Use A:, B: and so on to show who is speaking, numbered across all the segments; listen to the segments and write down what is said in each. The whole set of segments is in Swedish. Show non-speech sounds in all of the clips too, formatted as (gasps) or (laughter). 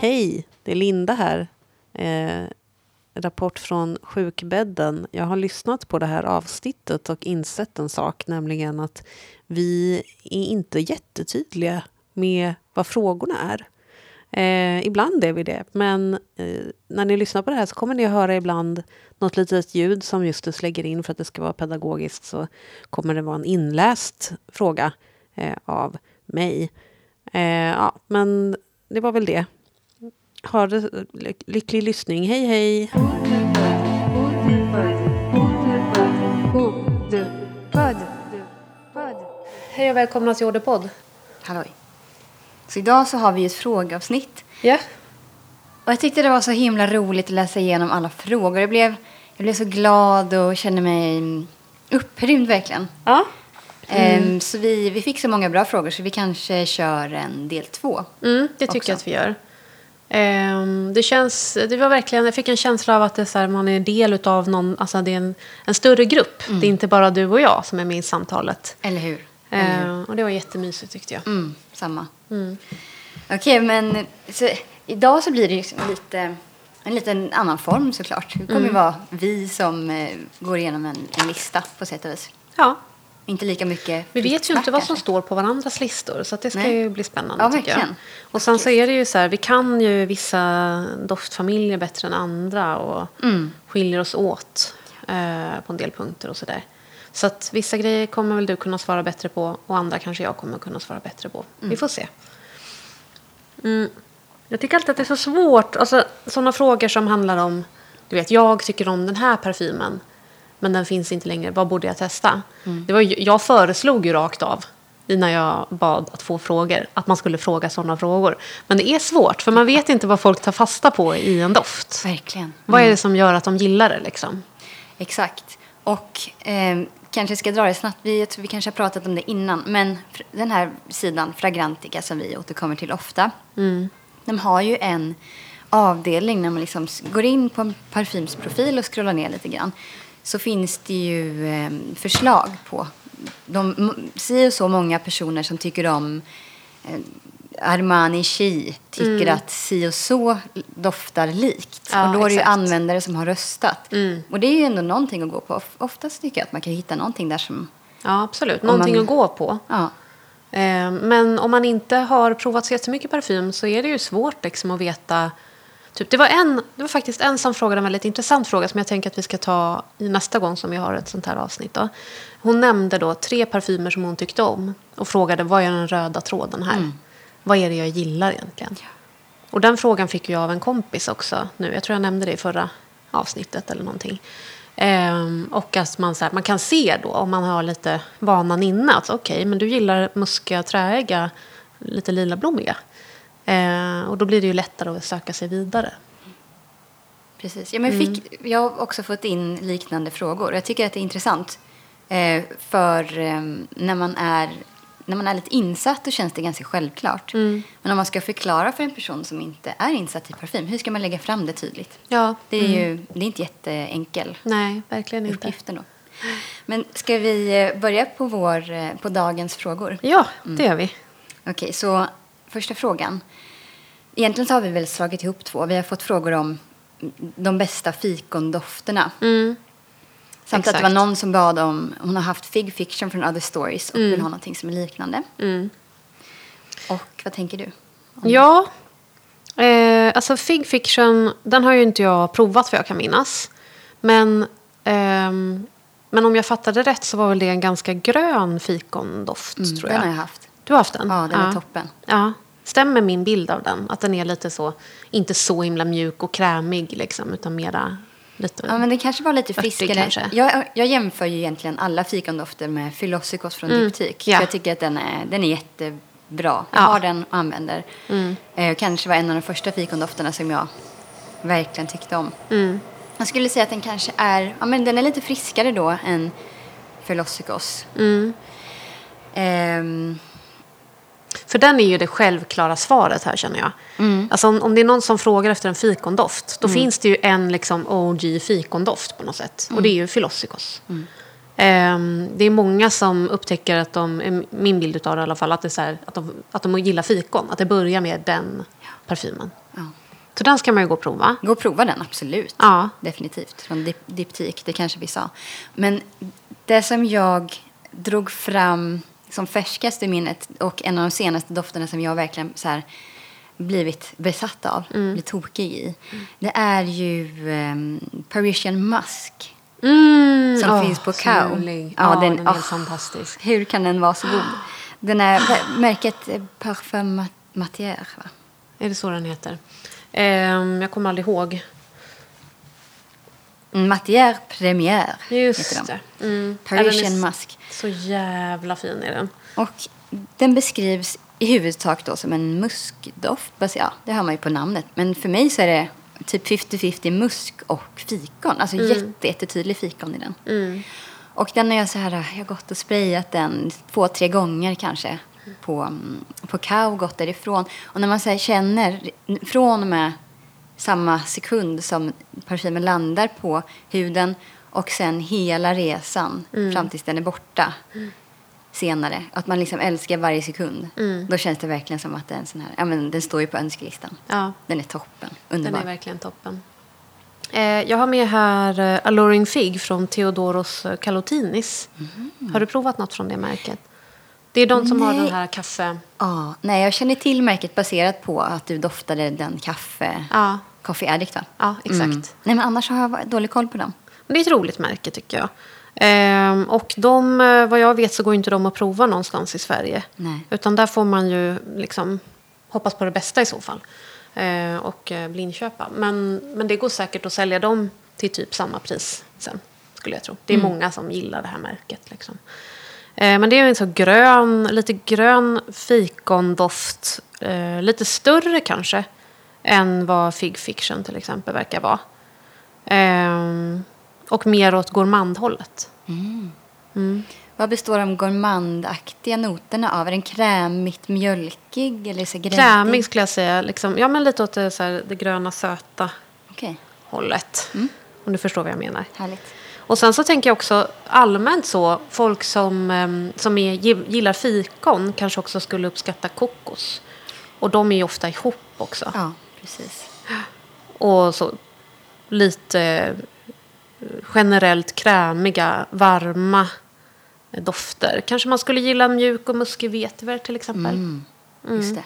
A: Hej, det är Linda här. Eh, rapport från sjukbädden. Jag har lyssnat på det här avsnittet och insett en sak, nämligen att vi är inte jättetydliga med vad frågorna är. Eh, ibland är vi det, men eh, när ni lyssnar på det här så kommer ni att höra ibland något litet ljud som Justus lägger in för att det ska vara pedagogiskt så kommer det vara en inläst fråga eh, av mig. Eh, ja, men det var väl det. Ha det, lycklig lyssning. Hej, hej! Hej och välkomna till Orderpodd.
B: Halloj. Så idag så har vi ett frågeavsnitt.
A: Ja.
B: Och jag tyckte det var så himla roligt att läsa igenom alla frågor. Jag blev, jag blev så glad och kände mig upprymd verkligen.
A: Ja.
B: Ehm, så vi, vi fick så många bra frågor så vi kanske kör en del två.
A: Mm, det tycker
B: också.
A: jag att vi gör. Ehm, det, känns, det var verkligen, jag fick en känsla av att det är så här, man är del av någon, alltså det är en, en större grupp. Det är inte bara du och jag som är med i samtalet.
B: Eller hur?
A: Ehm, och det var jättemysigt tyckte jag.
B: Mm, samma. Okej, men så, idag så blir det liksom lite, en liten annan form såklart. Det kommer ju vara vi som eh, går igenom en, en lista på sätt och vis.
A: Ja,
B: Inte lika mycket
A: vi vet ju inte vad som står på varandras listor. Så det ska
B: Nej.
A: ju bli spännande
B: Ja,
A: tycker jag. Och sen så är det ju så här, vi kan ju vissa doftfamiljer bättre än andra. Och
B: Mm.
A: skiljer oss åt eh, på en del punkter och sådär. Så att vissa grejer kommer väl du kunna svara bättre på och andra kanske jag kommer kunna svara bättre på. Vi får se. Mm. Jag tycker alltid att det är så svårt. Alltså, sådana frågor som handlar om, du vet, jag tycker om den här parfymen. Men den finns inte längre. Vad borde jag testa? Det var, jag föreslog ju rakt av innan jag bad att få frågor. Att man skulle fråga sådana frågor. Men det är svårt. För man vet inte vad folk tar fasta på i en doft.
B: Verkligen.
A: Vad är det som gör att de gillar det liksom?
B: Exakt. Och eh, kanske ska dra det snabbt. Vi, jag vi kanske har pratat om det innan. Men den här sidan, Fragrantica, som vi återkommer till ofta. De har ju en avdelning när man liksom går in på en parfymsprofil och scrollar ner lite grann. Så finns det ju eh, förslag på de, si och så många personer som tycker om eh, Armani Chi tycker att si och så doftar likt.
A: Ja,
B: och då är det ju användare som har röstat.
A: Mm.
B: Och det är ju ändå någonting att gå på. Of- Oftast tycker jag att man kan hitta någonting där som...
A: Ja, absolut. Någonting
B: man-
A: att gå på.
B: Ja,
A: Eh, Men om man inte har provat så jättemycket parfym så är det ju svårt liksom att veta. Typ, det, var en, det var faktiskt en som frågade en väldigt intressant fråga som jag tänker att vi ska ta i nästa gång som vi har ett sånt här avsnitt. Då. Hon nämnde då tre parfymer som hon tyckte om och frågade vad är den röda tråden här? Vad är det jag gillar egentligen? Och den frågan fick jag av en kompis också nu. Jag tror jag nämnde det i förra avsnittet eller någonting. Ehm, och att man, så här, man kan se då om man har lite vanan inne. Att okej, men du gillar muskiga, träiga, lite lilablommiga. Ehm, och då blir det ju lättare att söka sig vidare.
B: precis. Ja, men fick, jag har också fått in liknande frågor. Jag tycker att det är intressant. Eh, för eh, när, man är, när man är lite insatt då känns det ganska självklart. Men om man ska förklara för en person som inte är insatt i parfym, hur ska man lägga fram det tydligt?
A: Ja,
B: Det är ju det är inte jätteenkel
A: nej, verkligen
B: uppgift ändå. Men ska vi eh, börja på, vår, eh, på dagens frågor?
A: Ja, det gör vi.
B: Okej, så första frågan. Egentligen så har vi väl slagit ihop två. Vi har fått frågor om de bästa fikondofterna.
A: Mm.
B: Samt att det
A: exakt.
B: var någon som bad om, hon har haft Fig Fiction från Other Stories och vill ha någonting som är liknande.
A: Mm.
B: Och vad tänker du?
A: Ja, eh, alltså Fig Fiction, den har ju inte jag provat vad jag kan minnas. Men, ehm, men om jag fattade rätt så var väl det en ganska grön fikondoft, tror
B: Mm, Den
A: jag.
B: har jag haft.
A: Du har haft den?
B: Ja, den är toppen.
A: Ja. Stämmer min bild av den? Att den är lite så, inte så himla mjuk och krämig liksom, utan mera lite...
B: Ja, men det kanske var lite friskare. Jag, jag jämför ju egentligen alla fikondofter med Philossicos från
A: Mm,
B: Diptyk.
A: ja.
B: Jag tycker att den är, den är jättebra. Jag
A: Ja.
B: har den och använder.
A: Mm.
B: Eh, kanske var en av de första fikondofterna som jag verkligen tyckte om.
A: Mm.
B: Jag skulle säga att den kanske är, ja men den är lite friskare då än Philossicos.
A: Mm.
B: Ehm,
A: För den är ju det självklara svaret här känner jag. Alltså om, om det är någon som frågar efter en fikondoft, då finns det ju en liksom OG fikondoft på något sätt. Och det är ju Philossicos. Ehm, det är många som upptäcker att de, min bild utav det i alla fall, att, det är här, att, de, att de gillar fikon. Att det börjar med den parfymen.
B: Ja.
A: Så den ska man ju gå och prova.
B: Gå och prova den, absolut.
A: Ja.
B: Definitivt. Från dip diptyk, det kanske vi sa. Men det som jag drog fram som färskast i minnet och en av de senaste dofterna som jag verkligen så här, blivit besatt av,
A: Mm.
B: blivit tokig i. Det är ju ehm, Parisian Musk.
A: Mm,
B: Som
A: åh,
B: finns på Kao. Ja,
A: Ja,
B: den-
A: den, är helt fantastisk.
B: Hur kan den vara så god? Den är märket eh, Parfum Matière, va?
A: Är det så den heter? Ehm, jag kommer aldrig ihåg.
B: Mm, Matière Première heter
A: Just
B: de.
A: det. Mm.
B: Parisian
A: Ja,
B: Musk.
A: Så jävla fin är den.
B: Och den beskrivs i huvudsak då som en muskdoft. Ja, det hör man ju på namnet. Men för mig så är det typ 50-50 musk och fikon. Alltså jätte, jättetydlig fikon i den.
A: Mm.
B: Och den har jag så här, jag har gått och sprayat den två, tre gånger kanske. På, mm, på Kao och gått därifrån. Och när man så känner från och med samma sekund som parfymen landar på huden och sen hela resan fram tills den är borta senare. Att man liksom älskar varje sekund. Då känns det verkligen som att det är en sån här, ja men den står ju på önskelistan.
A: Ja,
B: Den är toppen,
A: den
B: underbar.
A: är verkligen toppen. Eh, jag har med här eh, Alluring Fig från Theodoros eh, Kalotinis. Har du provat något från det märket? Det är de som har
B: Nej.
A: den här kaffe...
B: Ja, nej jag känner till märket baserat på att du doftade den kaffe,
A: Ja,
B: Coffee Addict va?
A: ja exakt.
B: Mm. Nej men annars har jag dålig koll på dem.
A: Men det är ett roligt märke tycker jag. Ehm, och de, eh, vad jag vet så går inte de att prova någonstans i Sverige.
B: Nej.
A: Utan där får man ju liksom hoppas på det bästa i så fall. Eh, och eh, blindköpa. Men, men det går säkert att sälja dem till typ samma pris sen. Skulle jag tro. Det är många som gillar det här märket. Liksom. Eh, men det är en så grön, lite grön fikondoft. Eh, lite större kanske. Än vad Fig Fiction till exempel verkar vara. Ehm, och mer åt gourmandhållet.
B: Vad består de gourmandaktiga noterna av? Är den krämigt mjölkig eller så?
A: Krämig skulle jag säga. Liksom, ja, men lite åt det, så här, det gröna söta
B: Okej,
A: hållet. Om du förstår vad jag menar.
B: härligt.
A: Och sen så tänker jag också allmänt så, folk som, em, som är, gillar fikon kanske också skulle uppskatta kokos. Och de är ju ofta ihop också.
B: Ja, precis.
A: Och så lite eh, generellt krämiga, varma dofter. Kanske man skulle gilla mjuk och muskig vetiver till exempel.
B: Mm. Just det.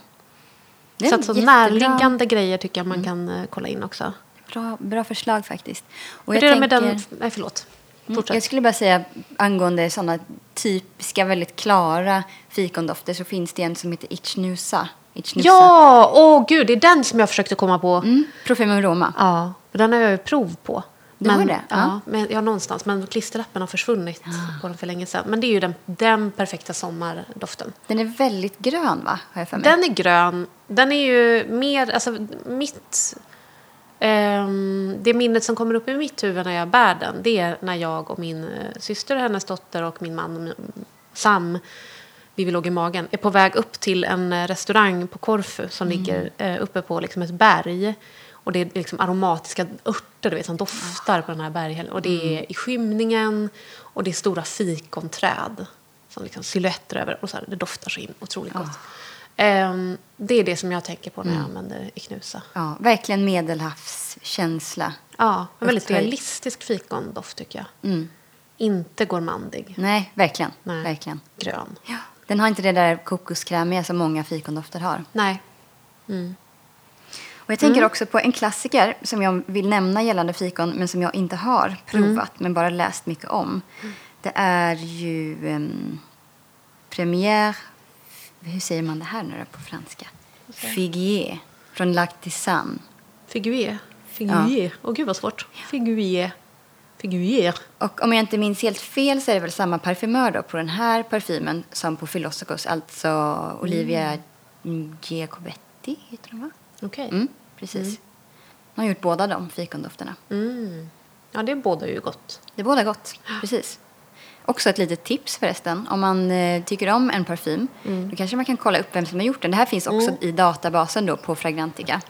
B: Det är
A: Så så närliggande grejer tycker jag man kan eh, kolla in också.
B: Bra, bra förslag faktiskt. Och
A: Hur
B: jag
A: är det med
B: tänker-
A: den... Nej, förlåt.
B: Mm. Jag skulle bara säga angående sådana typiska, väldigt klara fikondofter så finns det en som heter Ichnusa. Ichnusa.
A: Ja! Åh gud, det är den som jag försökte komma på.
B: Mm, Parfymum Roma.
A: Ja, den har jag ju prov på.
B: Du har det?
A: Ja,
B: Ja.
A: Men, ja, någonstans. Men klisterlappen har försvunnit på den för länge sedan. Men det är ju den, den perfekta sommardoften.
B: Den är väldigt grön va? Har jag för mig.
A: Den är grön. Den är ju mer, alltså mitt... ehm, det minnet som kommer upp i mitt huvud när jag bär den, det är när jag och min eh, syster, hennes dotter och min man min- Sam, vi låg i magen, är på väg upp till en eh, restaurang på Korfu som ligger eh, uppe på liksom ett berg. Och det är liksom aromatiska örter du vet, som doftar på den här berghällen. Och det är i skymningen och det är stora fikonträd som liksom silhuetter över. Och så här, det doftar så in otroligt gott. Ehm, det är det som jag tänker på när jag använder Iknusa.
B: Ja, verkligen medelhavskänsla.
A: Ja, en väldigt
B: Upphöjd.
A: realistisk fikondoft tycker jag.
B: Mm.
A: Inte gourmandig.
B: Nej, verkligen.
A: Nej.
B: verkligen.
A: Grön.
B: Ja. Den har inte det där kokoskrämiga som många fikondofter har.
A: Nej.
B: Och jag tänker också på en klassiker som jag vill nämna gällande fikon men som jag inte har provat men bara läst mycket om. Det är ju um, Première, hur säger man det här nu på franska? Figuier från Lac de Sun.
A: Figuier. Figuier. Åh gud vad svårt. Figuier. Figuier.
B: Och om jag inte minns helt fel så är det väl samma parfymör då på den här parfymen som på Philosopos, alltså Olivia Giacobetti heter hon va?
A: Okej.
B: Mm, precis. Hon har gjort båda de fikondofterna.
A: Mm. Ja, det bådar ju gott.
B: Det är båda gott, precis. Också ett litet tips förresten. Om man eh, tycker om en parfym, då kanske man kan kolla upp vem som har gjort den. Det här finns också i databasen då på Fragrantica.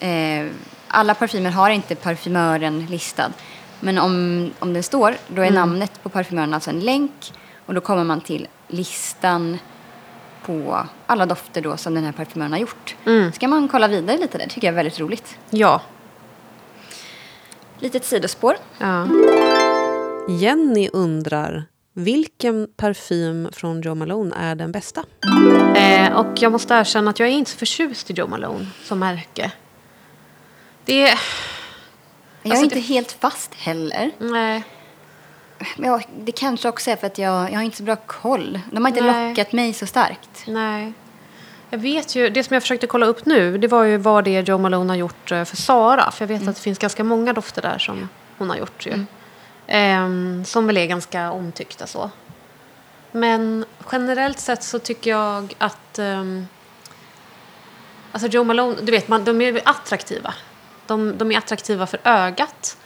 B: Eh, alla parfymer har inte parfymören listad. Men om, om den står, då är namnet på parfymören alltså en länk och då kommer man till listan på alla dofter då som den här parfymören har gjort.
A: Mm.
B: Ska man kolla vidare lite där, tycker jag är väldigt roligt.
A: Ja.
B: Litet sidospår.
A: ja. Jenny undrar vilken parfym från Joe Malone är den bästa? Eh, och jag måste erkänna att jag är inte så förtjust i Joe Malone som märke. Det är...
B: Jag är
A: Alltså,
B: inte
A: det-
B: helt fast heller.
A: Nej.
B: Men jag, det kanske också är för att jag, jag har inte så bra koll. De har inte
A: Nej.
B: lockat mig så starkt.
A: Nej. Jag vet ju, det som jag försökte kolla upp nu, det var ju vad det är Joe Malone har gjort eh, för Sara. För jag vet att det finns ganska många dofter där som hon har gjort ju. Ehm, som väl är ganska omtyckta så. Men generellt sett så tycker jag att... Um, alltså Joe Malone, du vet, man, de är attraktiva. De, de är attraktiva för ögat.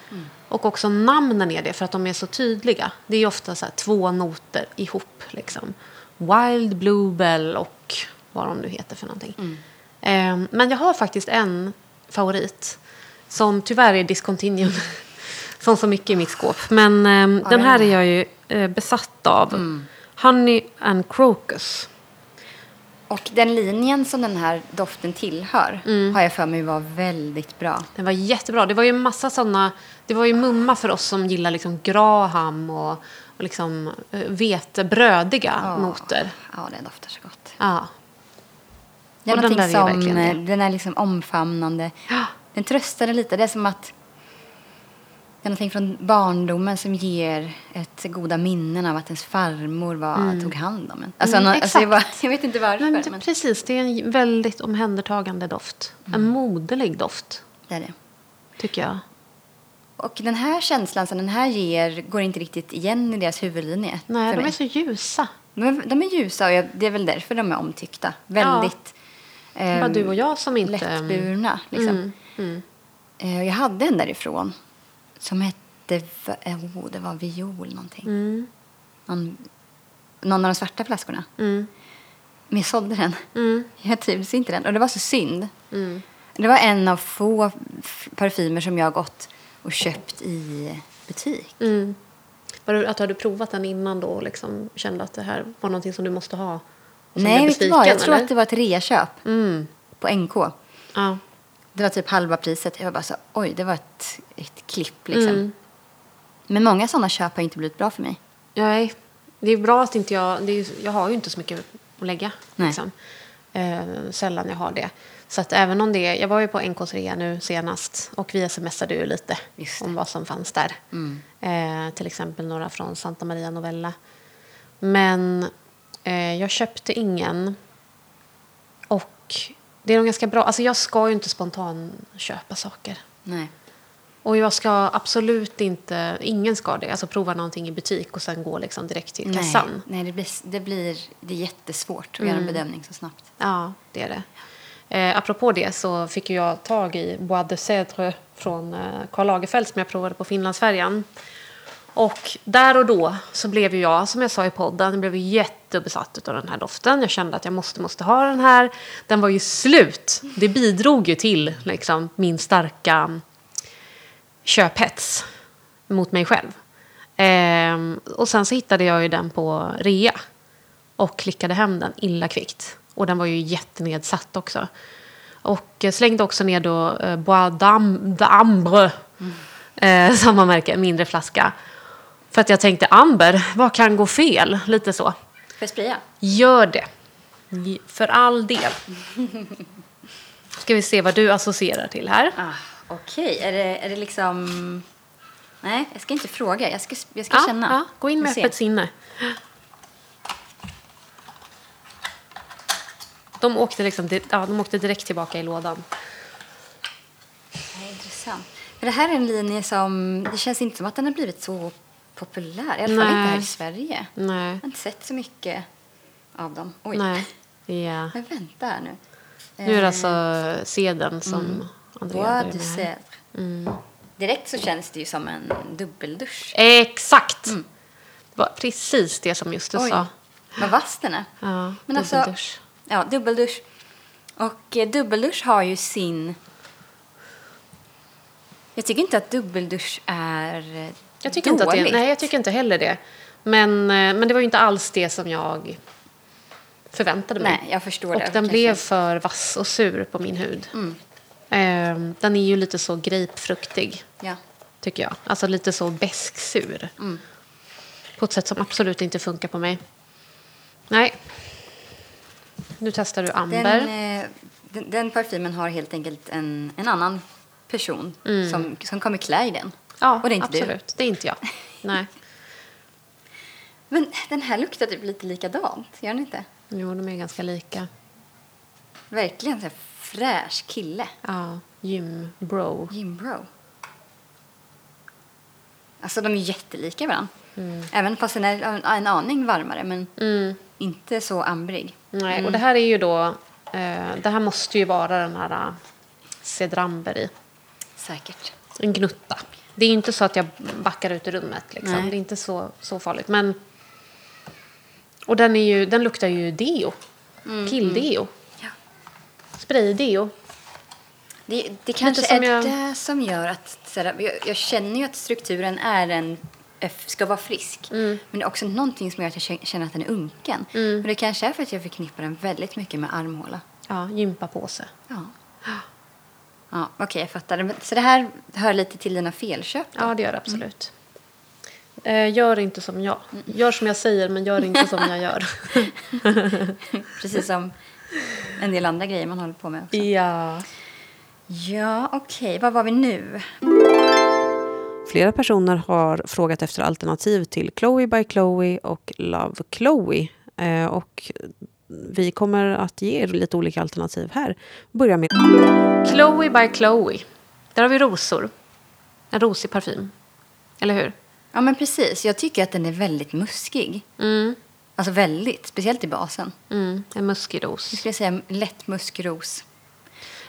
A: Och också namnen är det för att de är så tydliga. Det är ofta så två noter ihop. Liksom. Wild Bluebell och vad de nu heter för någonting. Ehm, men jag har faktiskt en favorit som tyvärr är discontinuum. (laughs) som så mycket i mitt skåp. Men ehm, den här är jag ju eh, besatt av. Honey and Crocus.
B: Och den linjen som den här doften tillhör
A: Mm.
B: har jag för mig var väldigt bra.
A: Den var jättebra. Det var ju massa såna... Det var ju mumma för oss som gillar liksom Graham och, och liksom eh, vetebrödiga noter.
B: Ja, den doftar så gott.
A: Ja.
B: Det är
A: Och den
B: någonting
A: är
B: som,
A: det.
B: eh, den är liksom omfamnande. Den tröstar lite. Det är som att är någonting från barndomen som ger ett goda minnen av att ens farmor var, tog hand om en. Alltså,
A: Mm,
B: nå- alltså jag, bara, (laughs) jag vet inte varför,
A: men
B: men,
A: precis, det är en väldigt omhändertagande doft. En moderlig doft,
B: det är det.
A: tycker jag.
B: Och den här känslan som den här ger går inte riktigt igen i deras huvudlinje.
A: Nej, de
B: mig.
A: är så ljusa.
B: de, är, de är ljusa och jag, det är väl därför de är omtyckta. Väldigt
A: är bara
B: ehm,
A: du och jag som inte...
B: lättburna. Liksom.
A: Mm, mm.
B: Eh, Jag hade en därifrån som hette, eh, oh, det var viol någonting.
A: Mm,
B: Någon, någon av de svarta flaskorna.
A: mm,
B: Men jag sålde den.
A: mm,
B: Jag trivdes inte den och det var så synd.
A: mm.
B: Det var en av få parfymer som jag har gått och köpt i butik.
A: Mm. Var det att du hade provat den innan då och liksom kände att det här var någonting som du måste ha?
B: Nej, vad? Jag
A: besviken,
B: tror
A: eller?
B: att det var ett reaköp
A: Mm.
B: på NK.
A: Ja.
B: Det var typ halva priset. Jag var bara så, oj, det var ett, ett klipp liksom.
A: Mm.
B: Men många sådana köp har inte blivit bra för mig.
A: Nej, det är bra att inte jag... Det är, jag har ju inte så mycket att lägga. Liksom. Eh, sällan jag har det. Så att även om det... Jag var ju på NKs rea nu senast och vi smsade ju lite om vad som fanns där.
B: Mm.
A: Eh, till exempel några från Santa Maria Novella. Men eh, jag köpte ingen. Och det är nog ganska bra. Alltså jag ska ju inte spontan köpa saker.
B: Nej.
A: Och jag ska absolut inte, ingen ska det, alltså prova någonting i butik och sen gå liksom direkt till
B: Nej,
A: kassan.
B: nej det, blir, det blir det är jättesvårt att göra en
A: Mm.
B: bedömning så snabbt.
A: Ja, det är det. Eh, apropå det så fick jag tag i Bois de Cèdre från eh, Karl Lagerfeld som jag provade på Finlandsfärjan. Och där och då så blev jag, som jag sa i podden, jag blev jättebesatt av den här doften. Jag kände att jag måste, måste ha den här. Den var ju slut. Det bidrog ju till liksom, min starka köphets mot mig själv. Ehm, och sen så hittade jag ju den på rea och klickade hem den illa kvickt. Och den var ju jättenedsatt också. Och eh, slängde också ner då eh, Bois d'Am- d'Ambre, eh, (laughs) samma märke, mindre flaska. För att jag tänkte, Amber, vad kan gå fel? Lite så.
B: Jag spraya?
A: Gör det. För all del. (laughs) Ska vi se vad du associerar till här.
B: Ah, Okej, är, det, är det liksom... Nej, jag ska inte fråga. Jag ska, jag ska
A: Ja,
B: känna.
A: ja, gå in med öppet sinne. De åkte, liksom, ja, de åkte direkt tillbaka i lådan.
B: Ja, intressant. Men det här är en linje som... Det känns inte som att den har blivit så populär. I alla fall inte
A: Nej.
B: här i Sverige.
A: Nej.
B: Jag har inte sett så mycket av dem. Oj.
A: Nej. Ja.
B: Men vänta här nu.
A: Nu är det alltså sedeln som Andrea
B: Bois du
A: här.
B: Cèdre. Direkt så känns det ju som en dubbeldusch.
A: Exakt! Det var precis det som just du
B: Oj,
A: sa.
B: vad vass den är.
A: Ja,
B: Men alltså-
A: dubbeldusch.
B: Ja, dubbeldusch. Och eh, dubbeldusch har ju sin... Jag tycker inte att dubbeldusch är
A: Jag tycker inte att det, nej, jag tycker inte heller det. Men, eh, men det var ju inte alls det som jag förväntade mig.
B: Nej, jag förstår
A: och
B: det.
A: den
B: kanske.
A: blev för vass och sur på min hud.
B: Mm.
A: Eh, den är ju lite så grapefruktig,
B: Ja.
A: tycker jag. Alltså lite så besk-sur.
B: Mm.
A: På ett sätt som absolut inte funkar på mig. Nej. Nu testar du amber.
B: Den, eh, den, den parfymen har helt enkelt en, en annan person som, som kommer klä i den.
A: Mm. ja,
B: och det är inte du.
A: absolut. Det är inte jag. Nej. (laughs)
B: Men den här luktar typ lite likadant, gör den inte?
A: Jo, de är ganska lika.
B: Verkligen så här fräsch kille.
A: Ja, gym bro.
B: Jim Bro. Alltså de är jättelika varandra.
A: Mm.
B: Även fast den är en, en aning varmare men
A: Mm.
B: inte så ambrig.
A: Nej, och det här är ju då... Eh, det här måste ju vara den här uh, cedramber i.
B: Säkert.
A: En gnutta. Det är ju inte så att jag backar ut i rummet. Liksom. Det är inte så, så farligt. Men, och den, är ju, den luktar ju deo. Killdeo.
B: Ja.
A: Spraydeo.
B: Det, det kanske är
A: jag-
B: det som gör att... Så här, jag, jag känner ju att strukturen är en, ska vara frisk.
A: Mm.
B: Men det är också någonting som gör att jag kä- känner att den är unken. Och det kanske är för att jag förknippar den väldigt mycket med armhåla.
A: Ja, gympapåse.
B: Ja. Ja, Okej, jag fattar. Så det här hör lite till dina felköp? då?
A: Ja, det gör det absolut. Eh, gör inte som jag. Gör som jag säger, men gör inte som jag gör. (laughs)
B: Precis som en del andra grejer man håller på med också.
A: ja.
B: Ja, okej. Vad var vi nu?
A: Flera personer har frågat efter alternativ till Chloe by Chloe och Love Chloe. Eh, och vi kommer att ge er lite olika alternativ här. Börja med Chloe by Chloe. Där har vi rosor. En rosig parfym. Eller hur?
B: Ja, men precis. Jag tycker att den är väldigt muskig.
A: Mm.
B: Alltså väldigt, speciellt i basen.
A: Mm, en muskig ros.
B: Jag skulle säga lätt muskros.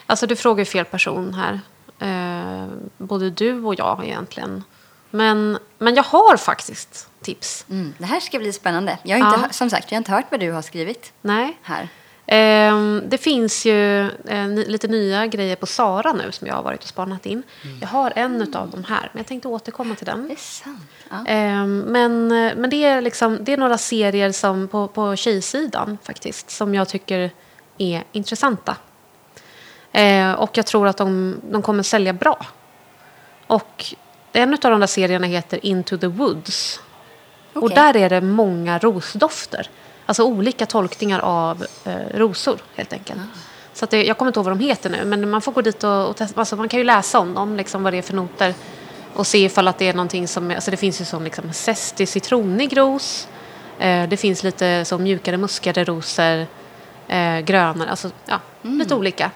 A: Alltså du frågar fel person här. Eh, både du och jag egentligen. Men, men jag har faktiskt tips.
B: Mm, det här ska bli spännande. Jag har inte,
A: Ja.
B: Som sagt, jag har inte hört vad du har skrivit
A: Nej.
B: här.
A: Ehm, det finns ju eh, lite nya grejer på Sara nu som jag har varit och spanat in. Jag har en av dem här, men jag tänkte återkomma till den.
B: Det är sant. Ja.
A: Ehm, men eh, men det, är liksom, det är några serier som på, på tjejsidan faktiskt som jag tycker är intressanta. Eh, och jag tror att de, de kommer sälja bra. Och en av de där serierna heter Into the Woods. Och
B: Okej.
A: där är det många rosdofter. Alltså olika tolkningar av eh, rosor helt enkelt. Så att det, jag kommer inte ihåg vad de heter nu, men man får gå dit och, och testa. Alltså man kan ju läsa om dem, liksom vad det är för noter. Och se ifall att det är någonting som, alltså det finns ju som liksom zestig citronig ros. Eh, det finns lite så mjukare muskade rosor. Eh, grönare, alltså ja, lite olika.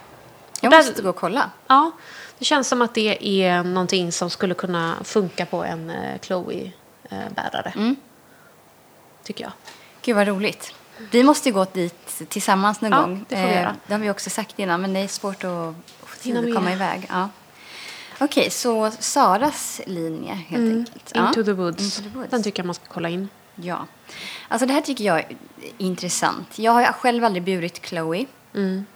B: Jag
A: där-
B: måste gå och kolla.
A: Ja, det känns som att det är någonting som skulle kunna funka på en eh, Chloe-bärare.
B: Mm.
A: Tycker jag.
B: Gud vad roligt. Vi måste ju gå dit tillsammans någon
A: Ja,
B: gång.
A: det får vi
B: Eh,
A: göra.
B: Det har vi också sagt innan, men det är svårt att få tid att komma iväg. Ja. Okej, så Saras linje helt enkelt. Ja.
A: Mm. Into the Woods.
B: Into the Woods.
A: Den tycker jag man ska kolla in.
B: Ja. Alltså det här tycker jag är intressant. Jag har själv aldrig burit Chloe.
A: Mm.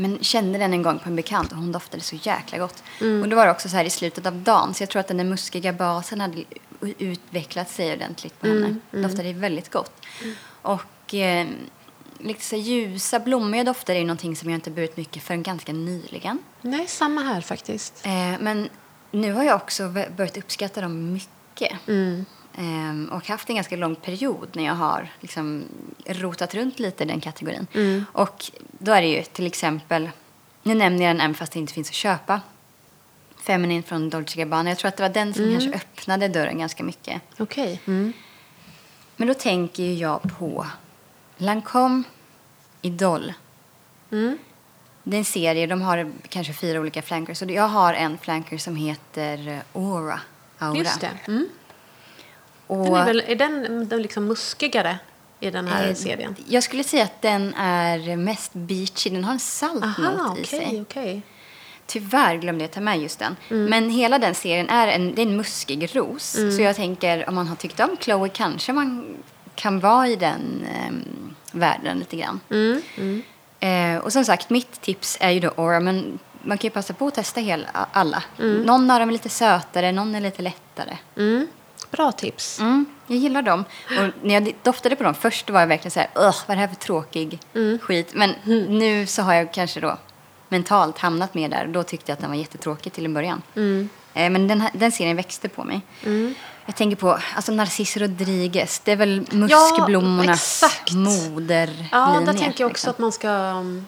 B: Men kände den en gång på en bekant och hon doftade så jäkla gott.
A: Mm.
B: Och då var det också så här i slutet av dagen. Så jag tror att den där muskiga basen hade utvecklat sig ordentligt på
A: Mm,
B: henne. Doftade väldigt gott. Och eh, lite så ljusa, blommiga dofter är ju någonting som jag inte burit mycket förrän ganska nyligen.
A: Nej, samma här faktiskt.
B: Eh, men nu har jag också börjat uppskatta dem mycket.
A: Mm.
B: Ehm, och haft en ganska lång period när jag har liksom rotat runt lite i den kategorin.
A: Mm.
B: Och då är det ju till exempel, nu nämner jag den även fast det inte finns att köpa. Feminine från Dolce Gabbana. Jag tror att det var den som kanske öppnade dörren ganska mycket.
A: Okej. Mm.
B: Men då tänker ju jag på Lancome Idol.
A: Mm.
B: Det är en serie, de har kanske fyra olika flankers. Och jag har en flanker som heter Aura. Aura.
A: Just det. Mm.
B: Och,
A: Den är, väl, är den, den liksom muskigare i den här
B: Eh,
A: serien?
B: Jag skulle säga att den är mest beachy. Den har en salt
A: Aha,
B: not i
A: okej,
B: sig.
A: okej.
B: Tyvärr glömde jag ta med just den.
A: Mm.
B: Men hela den serien är en, det är en muskig ros. Så jag tänker om man har tyckt om Chloe kanske man kan vara i den um, världen lite grann.
A: Mm. Mm.
B: Eh, och som sagt, mitt tips är ju då Aura. Men man kan ju passa på att testa hela, alla. Någon av dem är lite sötare, någon är lite lättare.
A: Mm. Bra tips.
B: Mm, jag gillar dem. Och när jag doftade på dem först var jag verkligen så här, vad är det här för tråkig skit. Men nu så har jag kanske då mentalt hamnat mer där. Då tyckte jag att den var jättetråkig till en början. Eh, men den, här, den serien växte på mig. Jag tänker på alltså Narciso Rodriguez. Det är väl muskblommornas
A: exakt.
B: moderlinje.
A: Ja, där tänker jag också
B: liksom.
A: att man ska um,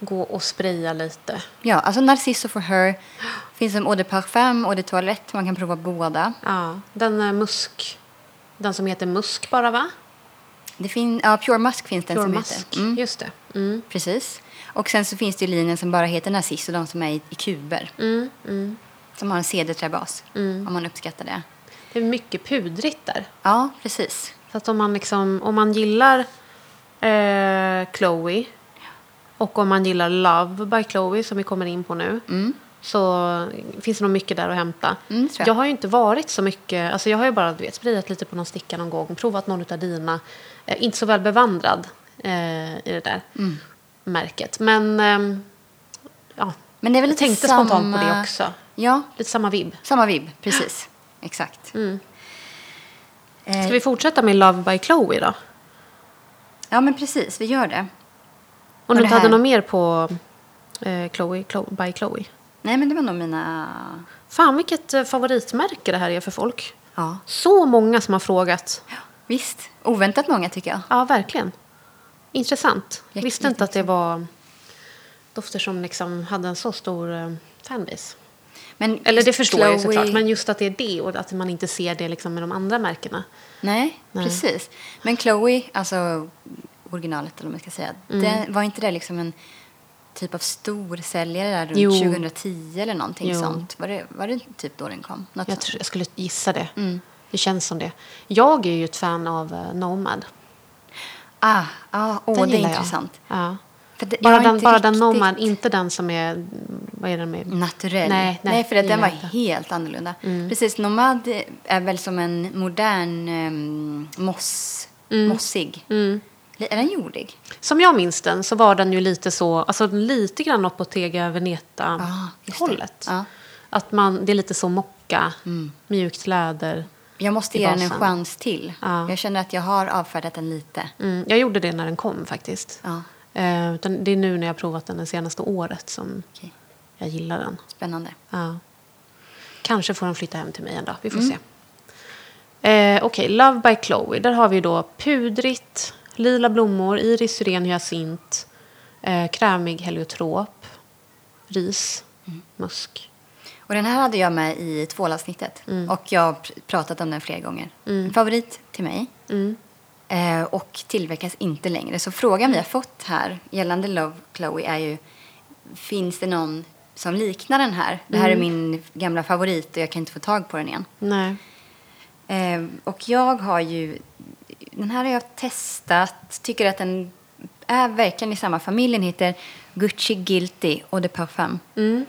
A: gå och spraya lite.
B: Ja, alltså Narciso for her. Finns som eau de parfum, eau de toilette. Man kan prova båda.
A: Ja, den är musk. Den som heter musk bara va?
B: Det fin- ja, Pure Musk finns den
A: Pure
B: som
A: musk.
B: heter. Mm.
A: Just det. Mm.
B: Precis. Och sen så finns det linjen som bara heter Narciso, de som är i, i kuber.
A: Mm. Mm.
B: Som har en cederträbas,
A: Mm.
B: om man uppskattar det.
A: Det är mycket pudrigt där.
B: Ja, precis.
A: Så att om man, liksom, om man gillar eh, Chloe och om man gillar Love by Chloe som vi kommer in på nu
B: Mm.
A: så finns det nog mycket där att hämta.
B: Mm, jag.
A: jag har ju inte varit så mycket, alltså jag har ju bara du vet, sprayat lite på någon sticka någon gång, provat någon av dina, eh, inte så väl bevandrad eh, i det där
B: Mm.
A: märket. Men ehm, ja,
B: Men det är väl
A: jag tänkte
B: samma...
A: spontant på det också.
B: Ja,
A: Lite samma vibb.
B: samma vibb. Precis. Exakt.
A: Mm.
B: Eh,
A: Ska vi fortsätta med Love by Chloe då?
B: Ja, men precis. Vi gör det.
A: Om
B: Och
A: du inte hade något mer på eh, Chloe, Chloe, by Chloe?
B: Nej, men det var nog mina...
A: Fan vilket eh, favoritmärke det här är för folk.
B: Ja,
A: Så många som har frågat.
B: visst. Oväntat många, tycker jag.
A: Ja, verkligen. Intressant.
B: Jätte-
A: Visste inte att det var dofter som liksom hade en så stor eh, fanbase.
B: Men
A: Eller det förstår jag
B: Chloe-
A: såklart. Men just att det är det och att man inte ser det liksom med de andra märkena.
B: Nej,
A: Nej.
B: precis. Men Chloe, alltså originalet eller man ska säga,
A: Mm.
B: det, var inte det liksom en typ av storsäljare där runt
A: Jo.
B: 2010 eller någonting
A: Jo.
B: sånt? Var det, var det typ då den kom? Något
A: Jag, tror, jag skulle gissa det.
B: Mm.
A: Det känns som det. Jag är ju ett fan av eh, Nomad.
B: Ah, ah åh,
A: Den
B: det är intressant.
A: Ja.
B: Det,
A: Bara, den, bara den Nomad, inte den som är... Vad är den med?
B: Naturell.
A: Nej, nej,
B: för att
A: det
B: den var
A: inte.
B: helt annorlunda.
A: Mm.
B: Precis, Nomad är väl som en modern um, moss,
A: Mm.
B: mossig.
A: Mm.
B: Är den jordig?
A: Som jag minns den så var den ju lite så, alltså lite grann upp på Tega
B: Ja,
A: Veneta-hållet.
B: det. Ja.
A: Att man, det är lite så mocka,
B: Mm.
A: mjukt läder.
B: Jag måste ge den en chans till.
A: Ja.
B: Jag känner att jag har avfärdat den lite.
A: Mm, jag gjorde det när den kom faktiskt. Eh, det är nu när jag har provat den det senaste året som
B: okej.
A: jag gillar den.
B: Spännande.
A: Kanske får den flytta hem till mig en dag. Vi får
B: Mm.
A: se. Eh, Okej, Love by Chloe. Där har vi då pudrigt, lila blommor, iris, syren, hyacint, eh, krämig heliotrop, ris,
B: Mm.
A: musk.
B: Och den här hade jag med i tvålavsnittet.
A: Mm.
B: Och jag har pr- pratat om den flera gånger.
A: Mm.
B: Favorit till mig.
A: Mm.
B: Eh, och tillverkas inte längre. Så frågan vi har fått här gällande Love Chloe är ju Finns det någon som liknar den här? Det här
A: Mm.
B: är min gamla favorit och jag kan inte få tag på den igen.
A: Nej.
B: Eh, och jag har ju Den här har jag testat. Tycker att den är verkligen i samma familj. Den heter Gucci Guilty och de Parfum.
A: Mm.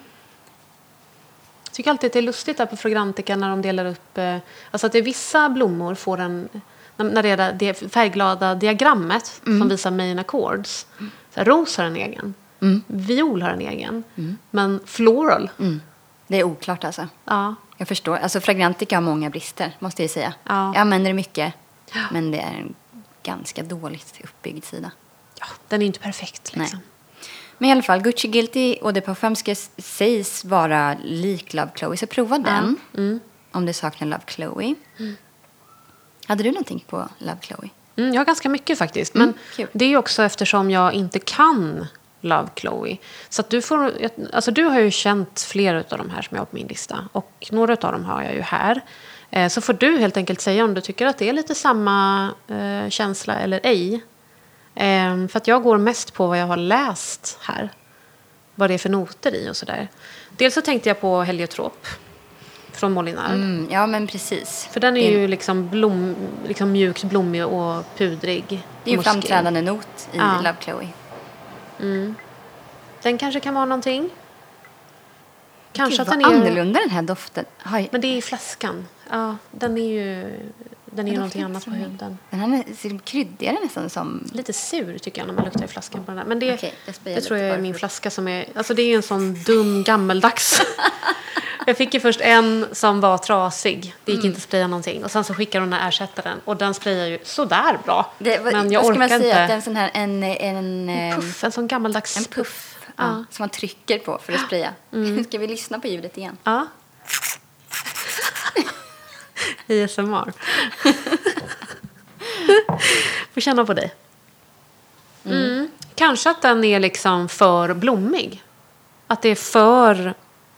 A: Jag tycker alltid att det är lustigt där på Fragrantica när de delar upp... Eh, alltså att det är vissa blommor får en... När det är det- färgglada diagrammet som visar main accords. Så här, ros har en egen.
B: Mm.
A: Viol har en egen. Men floral,
B: Mm. Det är oklart alltså.
A: ja.
B: Jag förstår. Alltså Fragrantica har många brister, måste jag säga.
A: Ja.
B: Jag använder det mycket, men det är en ganska dåligt uppbyggd sida.
A: ja. Den är inte perfekt liksom.
B: Men i alla fall, Gucci Guilty och de Parfum ska sägs vara lik Love Chloe, så prova den
A: Mm.
B: om du saknar Love Chloe. Hade du någonting på Love Chloe?
A: Mm, jag har ganska mycket faktiskt.
B: Mm,
A: Men
B: kul.
A: det är också eftersom jag inte kan Love Chloe. Så du, får, alltså du har ju känt flera av de här som jag har på min lista. Och några av dem har jag ju här. Eh, så får du helt enkelt säga om du tycker att det är lite samma eh, känsla eller ej. Eh, för att jag går mest på vad jag har läst här. Vad det är för noter i och sådär. Dels så tänkte jag på Heliotrop från Molinard.
B: Mm, ja, men precis.
A: För den är ju liksom, blom, liksom mjukt blommig och pudrig.
B: Det är ju framträdande not i
A: Ja.
B: Love Chloe.
A: Mm. Den kanske kan vara någonting. Kanske
B: Gud,
A: att den är...
B: annorlunda den här doften. Har,
A: Men det är i flaskan. Ja, den är ju Den är ju någonting annat på huden.
B: Den här är- ser kryddigare nästan som...
A: Lite sur tycker jag när man luktar i flaskan på den här. Men det,
B: jag spejar
A: det tror jag är min flaska som är... Alltså det är en sån dum gammeldags. (laughs) jag fick ju först en som var trasig. Det gick
B: Mm.
A: inte att spraya någonting. Och sen så skickade hon den här ersättaren. Och den sprayar ju sådär bra.
B: Det, vad,
A: Men jag
B: vad ska
A: orkar
B: man säga? Att
A: inte.
B: en sån här, en, en,
A: En
B: eh,
A: puff, en sån gammaldags
B: en puff. Ja.
A: Ja. Mm.
B: Som man trycker på för att spraya. (laughs) Ska vi lyssna på ljudet igen?
A: Ja. (laughs) ASMR. (laughs) Får känna på dig. Mm. Kanske att den är liksom för blommig. Att det är för...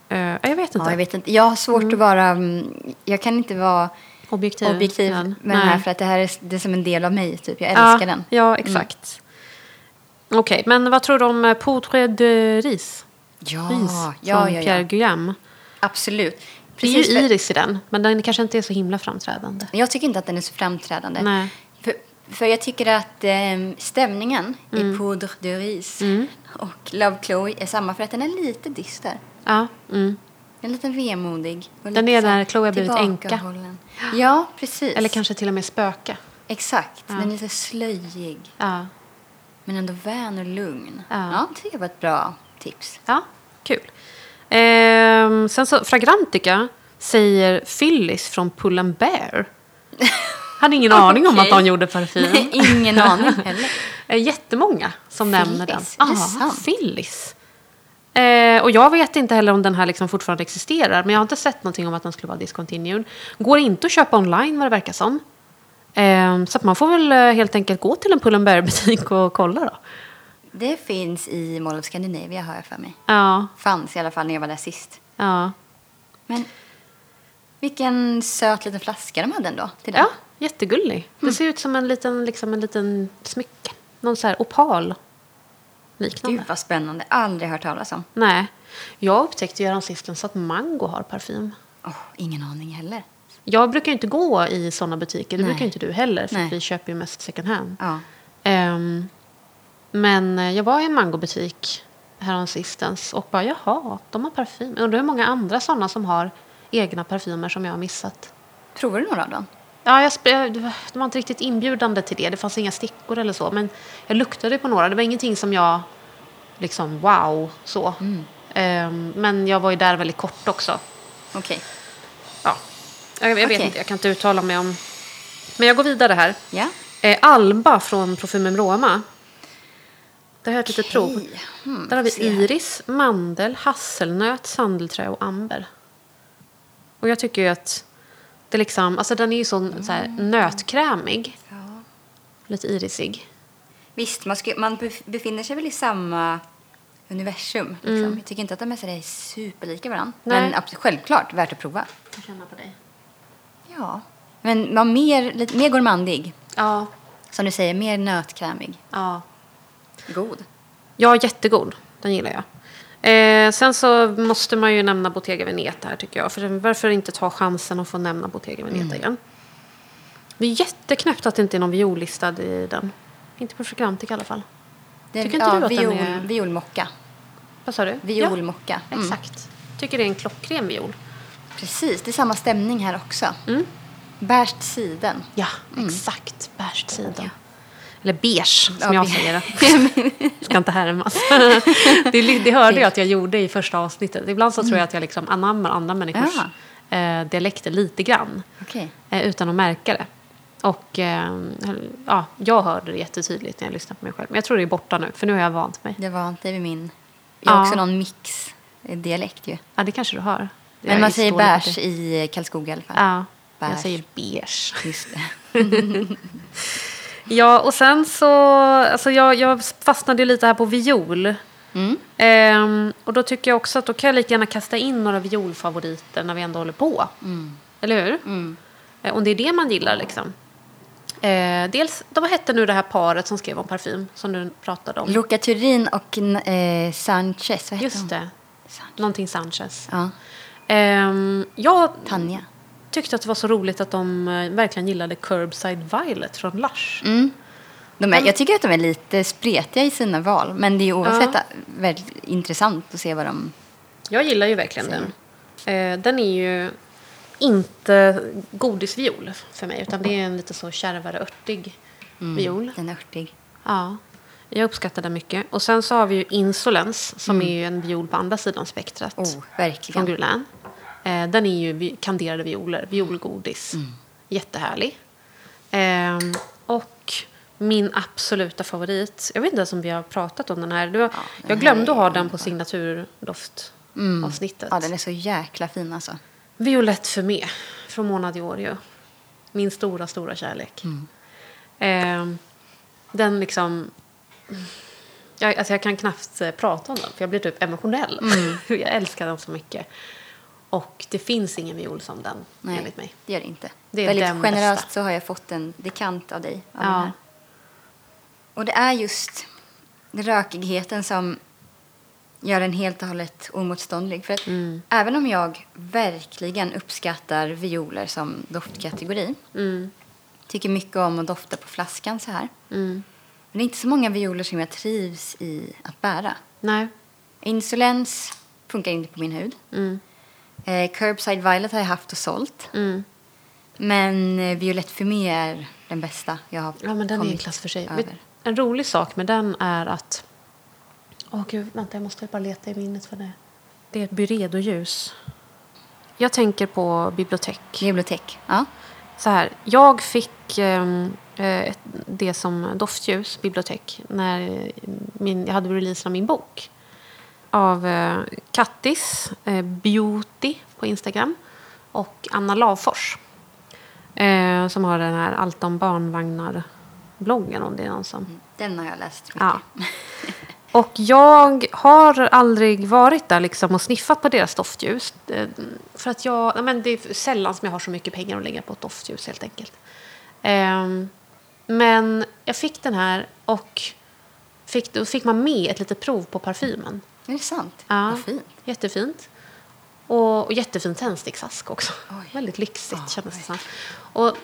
A: eh, jag vet inte.
B: Ja, jag vet inte. Jag har svårt att vara... mm, Jag kan inte vara
A: Objektiv.
B: objektiv
A: men-
B: med den här
A: nej.
B: för att det här är, det är som en del av mig. Typ. Jag
A: ja,
B: älskar den.
A: Ja, exakt. Okej, men vad tror du om eh, Poudre de Ris?
B: Ja,
A: Ris
B: ja,
A: från
B: ja,
A: Pierre
B: ja.
A: Guillaume.
B: Absolut.
A: Det är
B: Precis,
A: ju
B: för-
A: iris i den, men den kanske inte är så himla framträdande.
B: Jag tycker inte att den är så framträdande.
A: Nej.
B: För, för jag tycker att eh, stämningen
A: Mm.
B: i Poudre de Riz och Love Chloe är samma för att den är lite dyster.
A: Ja, mm.
B: Den är lite vemodig. och
A: Den är när Chloe har blivit änka.
B: Ja, precis.
A: Eller kanske till och med spöka.
B: Exakt. Den är lite slöjig.
A: Ja.
B: Men ändå vän och lugn.
A: Ja.
B: Ja, det tycker jag var ett bra tips.
A: Ja, kul. Ehm, sen så, Fragrantica säger Phyllis från Pull Bear. Hade ingen (laughs) aning om att de gjorde parfym.
B: Nej, ingen aning (laughs) heller.
A: Eh, Jättemånga som nämner den.
B: Phyllis, det
A: Ja,
B: sant?
A: Phyllis. Eh, och jag vet inte heller om den här liksom fortfarande existerar. Men jag har inte sett någonting om att den skulle vara discontinued. Går inte att köpa online vad det verkar som. Eh, så man får väl eh, helt enkelt gå till en Pull and Bear-butik och kolla då.
B: Det finns i Mall of Scandinavia har jag för mig.
A: Ja,
B: Fanns i alla fall när jag var där sist.
A: ja.
B: Men vilken söt liten flaska de hade ändå till den.
A: Ja, jättegullig. Det ser ut som en liten, liksom en liten smycke. Någon så här opal liknande.
B: Gud vad spännande. Aldrig hört talas om.
A: Nej. Jag upptäckte ju häromsistens att Mango har parfym.
B: Åh, ingen aning heller.
A: Jag brukar ju inte gå i sådana butiker. Det
B: Nej.
A: brukar inte du heller. För
B: Nej.
A: att vi köper ju mest second hand.
B: Ja.
A: Ehm, men eh, jag var i en mangobutik häromsistens och bara jaha, de har parfym. Jag undrar hur många andra sådana som har egna parfymer som jag har missat.
B: Provar du några av dem?
A: Ja, jag var- de var inte riktigt inbjudande till det. Det fanns inga stickor eller så. Men jag luktade på några. Det var ingenting som jag liksom wow så. Ehm, men jag var ju där väldigt kort också.
B: Okej.
A: Ja. Jag, jag vet
B: Okej.
A: inte, jag kan inte uttala mig om... Men jag går vidare här. Eh, Alba från Parfymem Roma. Där har jag ett litet prov.
B: Hmm,
A: Där har vi iris, mandel, hasselnöt, sandelträ och amber. Och jag tycker ju att det liksom, alltså den är ju så, så här, nötkrämig.
B: Ja.
A: Lite irisig.
B: Visst, man, ska, man bef- befinner sig väl i samma universum. Liksom. Jag tycker inte att de är så där superlika varandra.
A: Nej.
B: Men absolut, självklart, värt att prova.
A: Jag känner på dig.
B: Ja. Men man mer, lite mer gourmandig.
A: Ja,
B: Som du säger, mer nötkrämig.
A: ja.
B: God.
A: Ja, jättegod. Den gillar jag. Eh, sen så måste man ju nämna Bottega Veneta här tycker jag. För varför inte ta chansen att få nämna Bottega Veneta
B: Mm.
A: igen? Det är jätteknäppt att det inte är någon violistad i den. Inte på Fragrantic i alla fall.
B: Det,
A: Tycker inte du att den
B: viol,
A: är-
B: Violmocka.
A: Vad sa du?
B: Violmocka.
A: Ja,
B: Mm.
A: exakt. Tycker det är en klockren viol.
B: Precis, det är samma stämning här också.
A: Mm.
B: Beige siden.
A: Ja, exakt. Beige sida. Eller beige, som
B: Ja,
A: jag säger det. (laughs) Ska inte härmas. (laughs) det, det hörde jag att jag gjorde i första avsnittet. Ibland så tror jag att jag liksom anammar andra människors eh, dialekter lite grann.
B: Okej.
A: Eh, utan att märka det. Och eh, ja, jag hörde det jättetydligt när jag lyssnade på mig själv. Men jag tror det är borta nu, för nu har jag vant mig.
B: Det var inte vid min... Jag har
A: Ja.
B: också någon mix-dialekt ju.
A: Ja, det kanske du har. Jag
B: Men man säger
A: det.
B: i Karlskoga i alla fall.
A: Ja, jag
B: Beige.
A: säger beige.
B: Just det. (laughs)
A: Ja, och sen så... Alltså jag, jag fastnade ju lite här på viol.
B: Mm.
A: Ehm, och då tycker jag också att då kan jag lika gärna kasta in några violfavoriter när vi ändå håller på. Eller hur?
B: Mm.
A: Eh, om det är det man gillar liksom. Eh, dels, då, vad hette nu det här paret som skrev om parfym som du pratade om?
B: Luca Turin och eh, Sanchez. Vad heter
A: Just det.
B: Sanchez.
A: Någonting Sanchez.
B: Ja,
A: Ehm, jag
B: Tanja.
A: Tyckte att det var så roligt att de eh, verkligen gillade Curbside Violet från Lush.
B: Mm. De är, jag tycker att de är lite spretiga i sina val. Men det är oavsett
A: Ja.
B: väldigt intressant att se vad de...
A: Jag gillar ju verkligen den. Eh, den är ju inte godisviol för mig, utan det är en lite så kärvare, örtig viol.
B: Den är örtig.
A: Ja, jag uppskattar den mycket. Och sen så har vi ju Insolens, som är ju en viol på andra sidan spektrat.
B: Oh,
A: från
B: verkligen.
A: Eh, den är ju kanderade violer, violgodis. Jättehärlig. Ehm, och min absoluta favorit, jag vet inte ens om vi har pratat om den här. Du,
B: den
A: jag glömde att ha den på signaturdoftavsnittet.
B: Ja, den är så jäkla fin alltså.
A: Violett för mig från Mona Diorio. Min stora, stora kärlek. Ehm, den liksom... Jag, alltså jag kan knappt eh, prata om den, för jag blir typ emotionell. (laughs) jag älskar den så mycket. Och det finns ingen viol som den,
B: Nej,
A: enligt mig.
B: det gör det inte.
A: Det är
B: Väldigt
A: den
B: generöst
A: bästa.
B: så har jag fått en dekant av dig. Av
A: Ja.
B: Och det är just rökigheten som gör den helt och hållet omotståndlig. För att
A: Mm.
B: även om jag verkligen uppskattar violer som doftkategori,
A: Mm,
B: tycker mycket om att dofta på flaskan så här,
A: mm.
B: men det är inte så många violer som jag trivs i att bära.
A: Nej.
B: Insolens funkar inte på min hud.
A: Mm,
B: Eh, Curbside Violet har jag haft och sålt.
A: mm.
B: Men eh, Violette Fumé är den bästa jag har
A: Ja, men den är en
B: kommit
A: klass för sig.
B: över.
A: En rolig sak med den är att... Åh gud, vänta, jag måste bara leta i minnet för det. Det är ett Byredo-ljus. Jag tänker på bibliotek.
B: Bibliotek. Ja.
A: Så här, jag fick ehm, eh, ett- det som doftljus, bibliotek, när min, jag hade releasen av min bok. Av eh, Kattis, eh, Beauty på Instagram och Anna Lavfors. Eh, som har den här Allt om barnvagnar-bloggen om det är någon som
B: Den har jag läst mycket.
A: Ja. (laughs) Och jag har aldrig varit där liksom och sniffat på deras doftljus. Eh, För att jag, men det är sällan som jag har så mycket pengar att lägga på ett doftljus helt enkelt. Ehm, Men jag fick den här och fick, då fick man med ett litet prov på parfymen.
B: Är det sant?
A: Ja,
B: Vad fint.
A: Jättefint. Och, och jättefin tändsticksask också.
B: Oj.
A: Väldigt lyxigt
B: Ja,
A: kändes det som. Och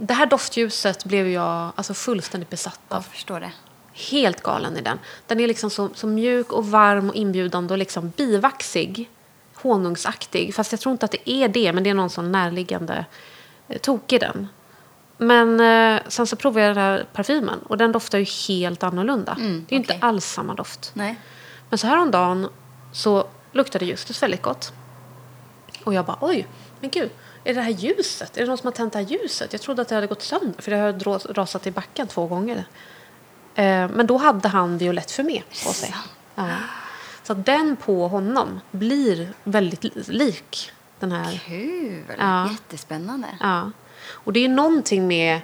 A: det här doftljuset blev jag alltså fullständigt besatt av.
B: Jag förstår det.
A: Helt galen i den. Den är liksom så, så mjuk och varm och inbjudande och liksom bivaxig. Honungsaktig. Fast jag tror inte att det är det, men det är någon sån närliggande eh, tok i den. Men eh, sen så provade jag den här parfymen och den doftar ju helt annorlunda.
B: Mm,
A: det är ju
B: okej.
A: inte alls samma doft.
B: Nej.
A: Men så häromdagen så luktade Justus väldigt gott. Och jag bara, oj, men gud, är det här ljuset? Är det någon som har tänt det här ljuset? Jag trodde att det hade gått sönder, för det har rasat i backen två gånger. Eh, men då hade han violett för mig på sig. Ja. Så den på honom blir väldigt li- lik den här.
B: Kul.
A: Ja.
B: Jättespännande.
A: Ja. Och det är någonting med...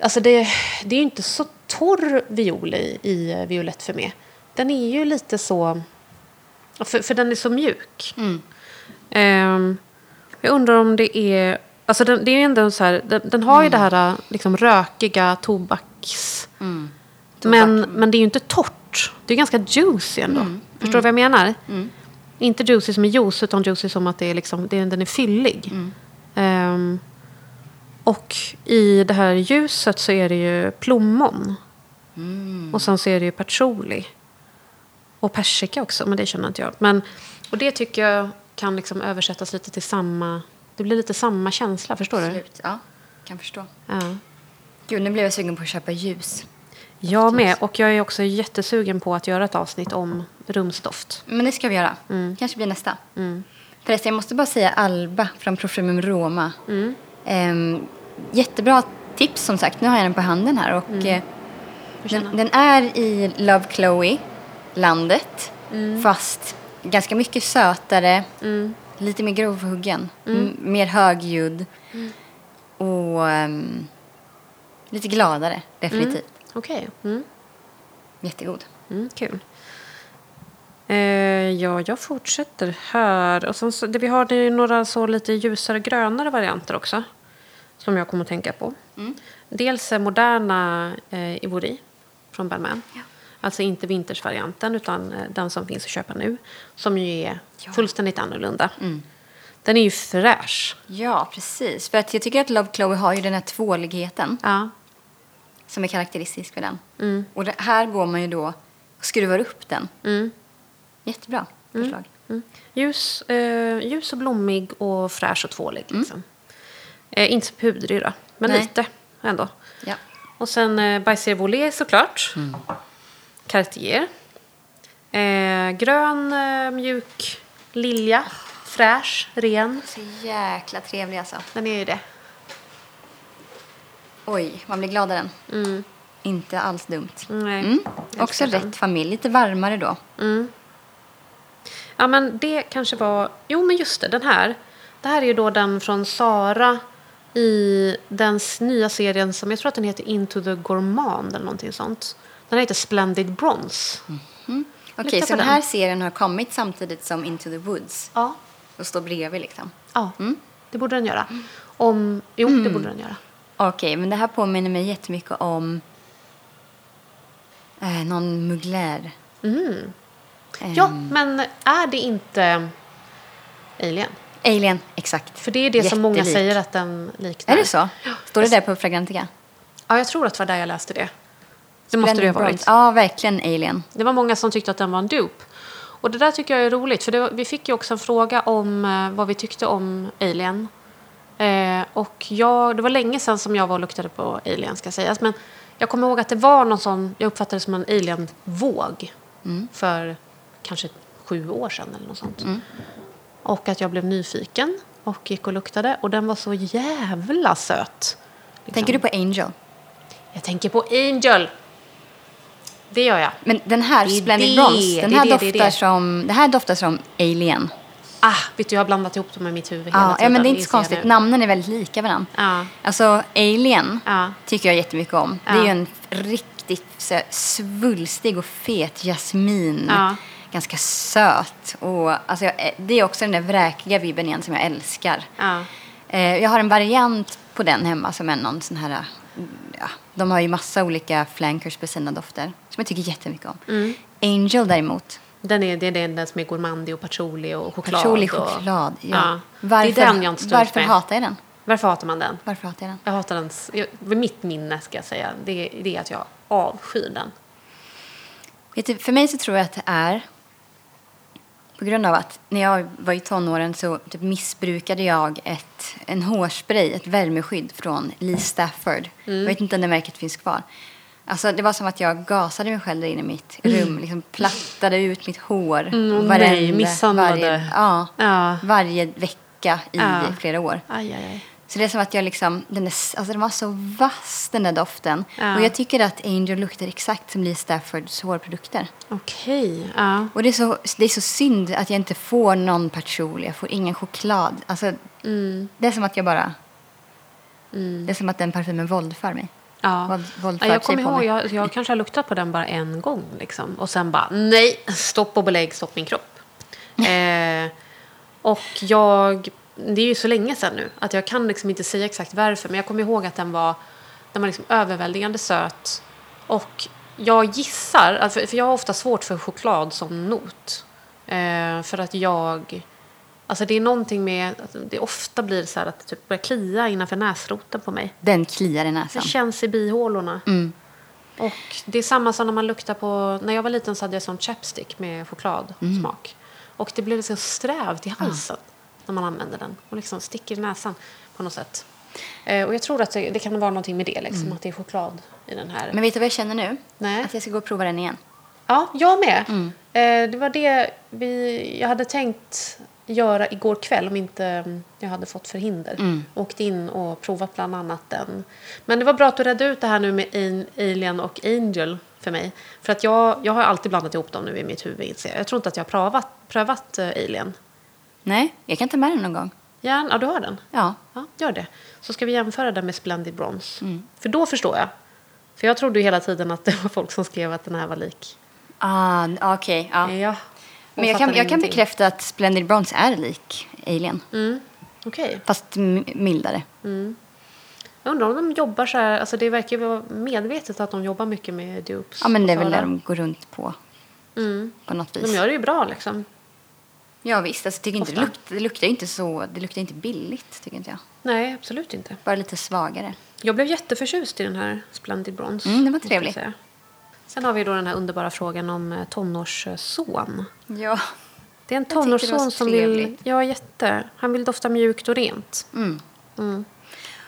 A: Alltså det, det är ju inte så torr viol i, i violett för mig. Den är ju lite så... För, för den är så mjuk.
B: Mm.
A: Ehm, jag undrar om det är... Alltså den, det är ändå så här, den, den har ju det här liksom rökiga tobaks...
B: Mm.
A: Men, men det är ju inte torrt. Det är ganska juicy ändå. Förstår du vad jag menar?
B: Mm.
A: Inte juicy som är juice, utan juicy som att det är liksom, det den är fyllig.
B: Mm.
A: Ehm, och i det här ljuset så är det ju plommon.
B: Mm.
A: Och sen så är det ju patchouli. Och persika också, men det känner inte jag. Men, och det tycker jag kan liksom översättas lite till samma... Det blir lite samma känsla, förstår du?
B: Absolut. Ja, kan förstå.
A: Ja.
B: Gud, nu blev jag sugen på att köpa ljus.
A: Jag med. Och jag är också jättesugen på att göra ett avsnitt om rumsdoft.
B: Men det ska vi göra.
A: Mm.
B: Kanske blir nästa. Förresten, jag måste bara säga Alba från Parfymum Roma.
A: Mm.
B: Ehm, jättebra tips som sagt. Nu har jag den på handen här. Och,
A: Mm.
B: eh, den, den är i Love Chloe, landet.
A: Mm.
B: Fast ganska mycket sötare. Lite mer grovhuggen.
A: Mm.
B: Mer högljudd. Och ehm, lite gladare, definitivt.
A: Okej. Mm.
B: Jättegod.
A: Mm, kul. Eh, ja, jag fortsätter här. Och sen så, det vi har det är några så lite ljusare grönare varianter också. Som jag kommer att tänka på.
B: Mm.
A: Dels moderna eh, Ivory från Balmain.
B: Ja.
A: Alltså inte vintersvarianten utan eh, den som finns att köpa nu. Som ju är
B: Ja.
A: fullständigt annorlunda.
B: Mm.
A: Den är ju fräsch.
B: Ja, precis. För att jag tycker att Love Chloe har ju den här tvåligheten
A: Ja.
B: som är karaktäristisk för den.
A: Mm.
B: Och det, här går man ju då och skruvar upp den.
A: Mm.
B: Jättebra förslag.
A: Ljus, eh, ljus och blommig och fräsch och tvålig. Liksom. Eh, inte så pudrig då, men
B: Nej.
A: lite ändå.
B: Ja.
A: Och sen eh, Baiser Volé såklart. Cartier. Eh, grön, eh, mjuk lilja. Fräsch, ren.
B: Så jäkla trevlig alltså.
A: Den är ju det.
B: Oj, man blir glad av den. Inte alls dumt.
A: Nej,
B: Mm. Också
A: älskar den.
B: rätt familj, lite varmare då.
A: Ja, men det kanske var... Jo, men just det, den här. Det här är ju då den från Sara i den nya serien som jag tror att den heter Into the Gourmand eller någonting sånt. Den heter Splendid Bronze.
B: Okej,
A: Lita
B: så den
A: den.
B: här serien har kommit samtidigt som Into the Woods
A: Ja.
B: och står bredvid liksom.
A: Ja, det borde den göra. Om... Jo, det borde den göra.
B: Okej, men det här påminner mig jättemycket om eh, någon Mugler. Eh,
A: Ja, men är det inte Alien?
B: Alien, exakt.
A: För det är det som många
B: Jättelik.
A: säger att den liknar.
B: Är det så? Står det där på Fragrantica?
A: Ja, jag tror att det var där jag läste det. Det måste det ha varit.
B: Ja, verkligen Alien.
A: Det var många som tyckte att den var en dupe. Och det där tycker jag är roligt, för var, vi fick ju också en fråga om eh, vad vi tyckte om Alien. Eh, och jag, det var länge sedan som jag var och luktade på Alien, ska sägas. Men jag kommer ihåg att det var någon sån, jag uppfattade det som en Alien-våg. För kanske sju år sedan eller något sånt. Och att jag blev nyfiken och gick och luktade. Och den var så jävla söt. liksom.
B: Tänker du på Angel?
A: Jag tänker på Angel. Det gör jag.
B: Men den här,
A: Det
B: Splendid
A: det,
B: Bronze, den här,
A: det,
B: doftar
A: det.
B: Som, det här doftar som Alien.
A: Ah, vet du, jag har blandat ihop dem i mitt huvud hela
B: Ja, ja,
A: tiden.
B: men det är inte så konstigt. Namnen är väldigt lika varandra.
A: Ja.
B: Alltså, Alien
A: Ja.
B: tycker jag jättemycket om. Det är
A: Ja.
B: ju en riktigt så, svulstig och fet jasmin.
A: Ja.
B: Ganska söt. Och, alltså, jag, det är också den där vräkiga vibben igen som jag älskar.
A: Ja.
B: Eh, jag har en variant på den hemma som är någon sån här... Ja, de har ju massa olika flankers på sina dofter som jag tycker jättemycket om.
A: Mm.
B: Angel däremot,
A: Den är, det är den som är gourmandig och patchouli och choklad.
B: patchouli
A: och-
B: choklad. Ja.
A: Ja.
B: Varför,
A: det är den jag inte
B: Varför
A: med.
B: hatar jag den?
A: Varför hatar man den?
B: Varför hatar jag den?
A: Jag hatar den. Jag, mitt minne ska jag säga. Det, det är att jag avskyr den.
B: Du, för mig så tror jag att det är på grund av att när jag var i tonåren så typ missbrukade jag ett, en hårspray, ett värmeskydd från Lee Stafford.
A: Mm.
B: Jag vet inte om det märket finns kvar. Alltså, det var som att jag gasade mig själv inne i mitt rum, liksom plattade ut mitt hår.
A: Mm,
B: varenda-
A: nej, misshandlade.
B: Varje, ja,
A: Ja.
B: varje vecka i
A: Ja.
B: flera år.
A: Aj, aj, aj.
B: Så det är som att jag liksom, den, är, alltså den var så vass den där doften.
A: Ja.
B: Och jag tycker att Angel luktar exakt som Lee Staffords hårprodukter.
A: Okej. Ja.
B: Och det är, så, det är så synd att jag inte får någon patchouli, jag får ingen choklad. Alltså,
A: Mm.
B: Det är som att jag bara... Det är som att den parfymen våldför mig.
A: Ja.
B: Våld,
A: Ja,
B: våldför
A: jag
B: sig
A: kommer ihåg, jag, jag kanske har luktat på den bara en gång. Liksom. Och sen bara, nej, stopp och belägg, stopp min kropp. (laughs) eh, och jag, det är ju så länge sedan nu att jag kan liksom inte säga exakt varför. Men jag kommer ihåg att den var, den var liksom överväldigande söt. Och jag gissar, att- för jag har ofta svårt för choklad som not. Eh, för att jag, alltså det är någonting med, att det ofta blir så här att det typ börjar klia innanför näsroten på mig.
B: Den kliar i
A: Det
B: näsan.
A: känns i bihålorna.
B: Mm.
A: Och det är samma som när man luktar på... När jag var liten så hade jag sån chapstick med chokladsmak. Och det blev liksom strävt i halsen när man använde den. Och liksom sticker i näsan på något sätt. Eh, och jag tror att det, det kan vara någonting med det, liksom, att det är choklad i den här.
B: Men vet du vad jag känner nu?
A: Nej.
B: Att jag ska gå och prova den igen.
A: Ja, jag med. Eh, det var det vi, jag hade tänkt göra igår kväll om inte mm, jag hade fått förhinder. Åkt in och provat bland annat den. Men det var bra att du redde ut det här nu med Alien och Angel för mig. För att jag, jag har alltid blandat ihop dem nu i mitt huvud. Jag tror inte att jag har prövat, prövat eh, Alien.
B: Nej, jag kan ta med den någon gång.
A: Ja, ja, du har den?
B: Ja.
A: Ja, gör det. Så ska vi jämföra den med Splendid Bronze. För då förstår jag. För jag trodde ju hela tiden att det var folk som skrev att den här var lik.
B: Ah, okej. ja.
A: Ja.
B: Men jag kan, jag kan bekräfta att Splendid Bronze är lik Alien.
A: Mm. Okej.
B: Fast mildare.
A: Jag undrar om de jobbar så här, alltså det verkar ju vara medvetet att de jobbar mycket med dupes.
B: Ja, men det är väl där de går runt på.
A: Mm.
B: På något vis.
A: De gör det ju bra liksom.
B: Ja visst, alltså, tycker inte, det, luktar, det luktar inte så, det luktar inte billigt tycker inte jag.
A: Nej, absolut inte.
B: Bara lite svagare.
A: Jag blev jätteförtjust i den här Splendid Bronze.
B: Mm, det var
A: säga. Sen har vi då den här underbara frågan om eh, tonårsson.
B: Ja.
A: Det är en tonårsson som vill... Ja, jätte. Han vill dofta mjukt och rent.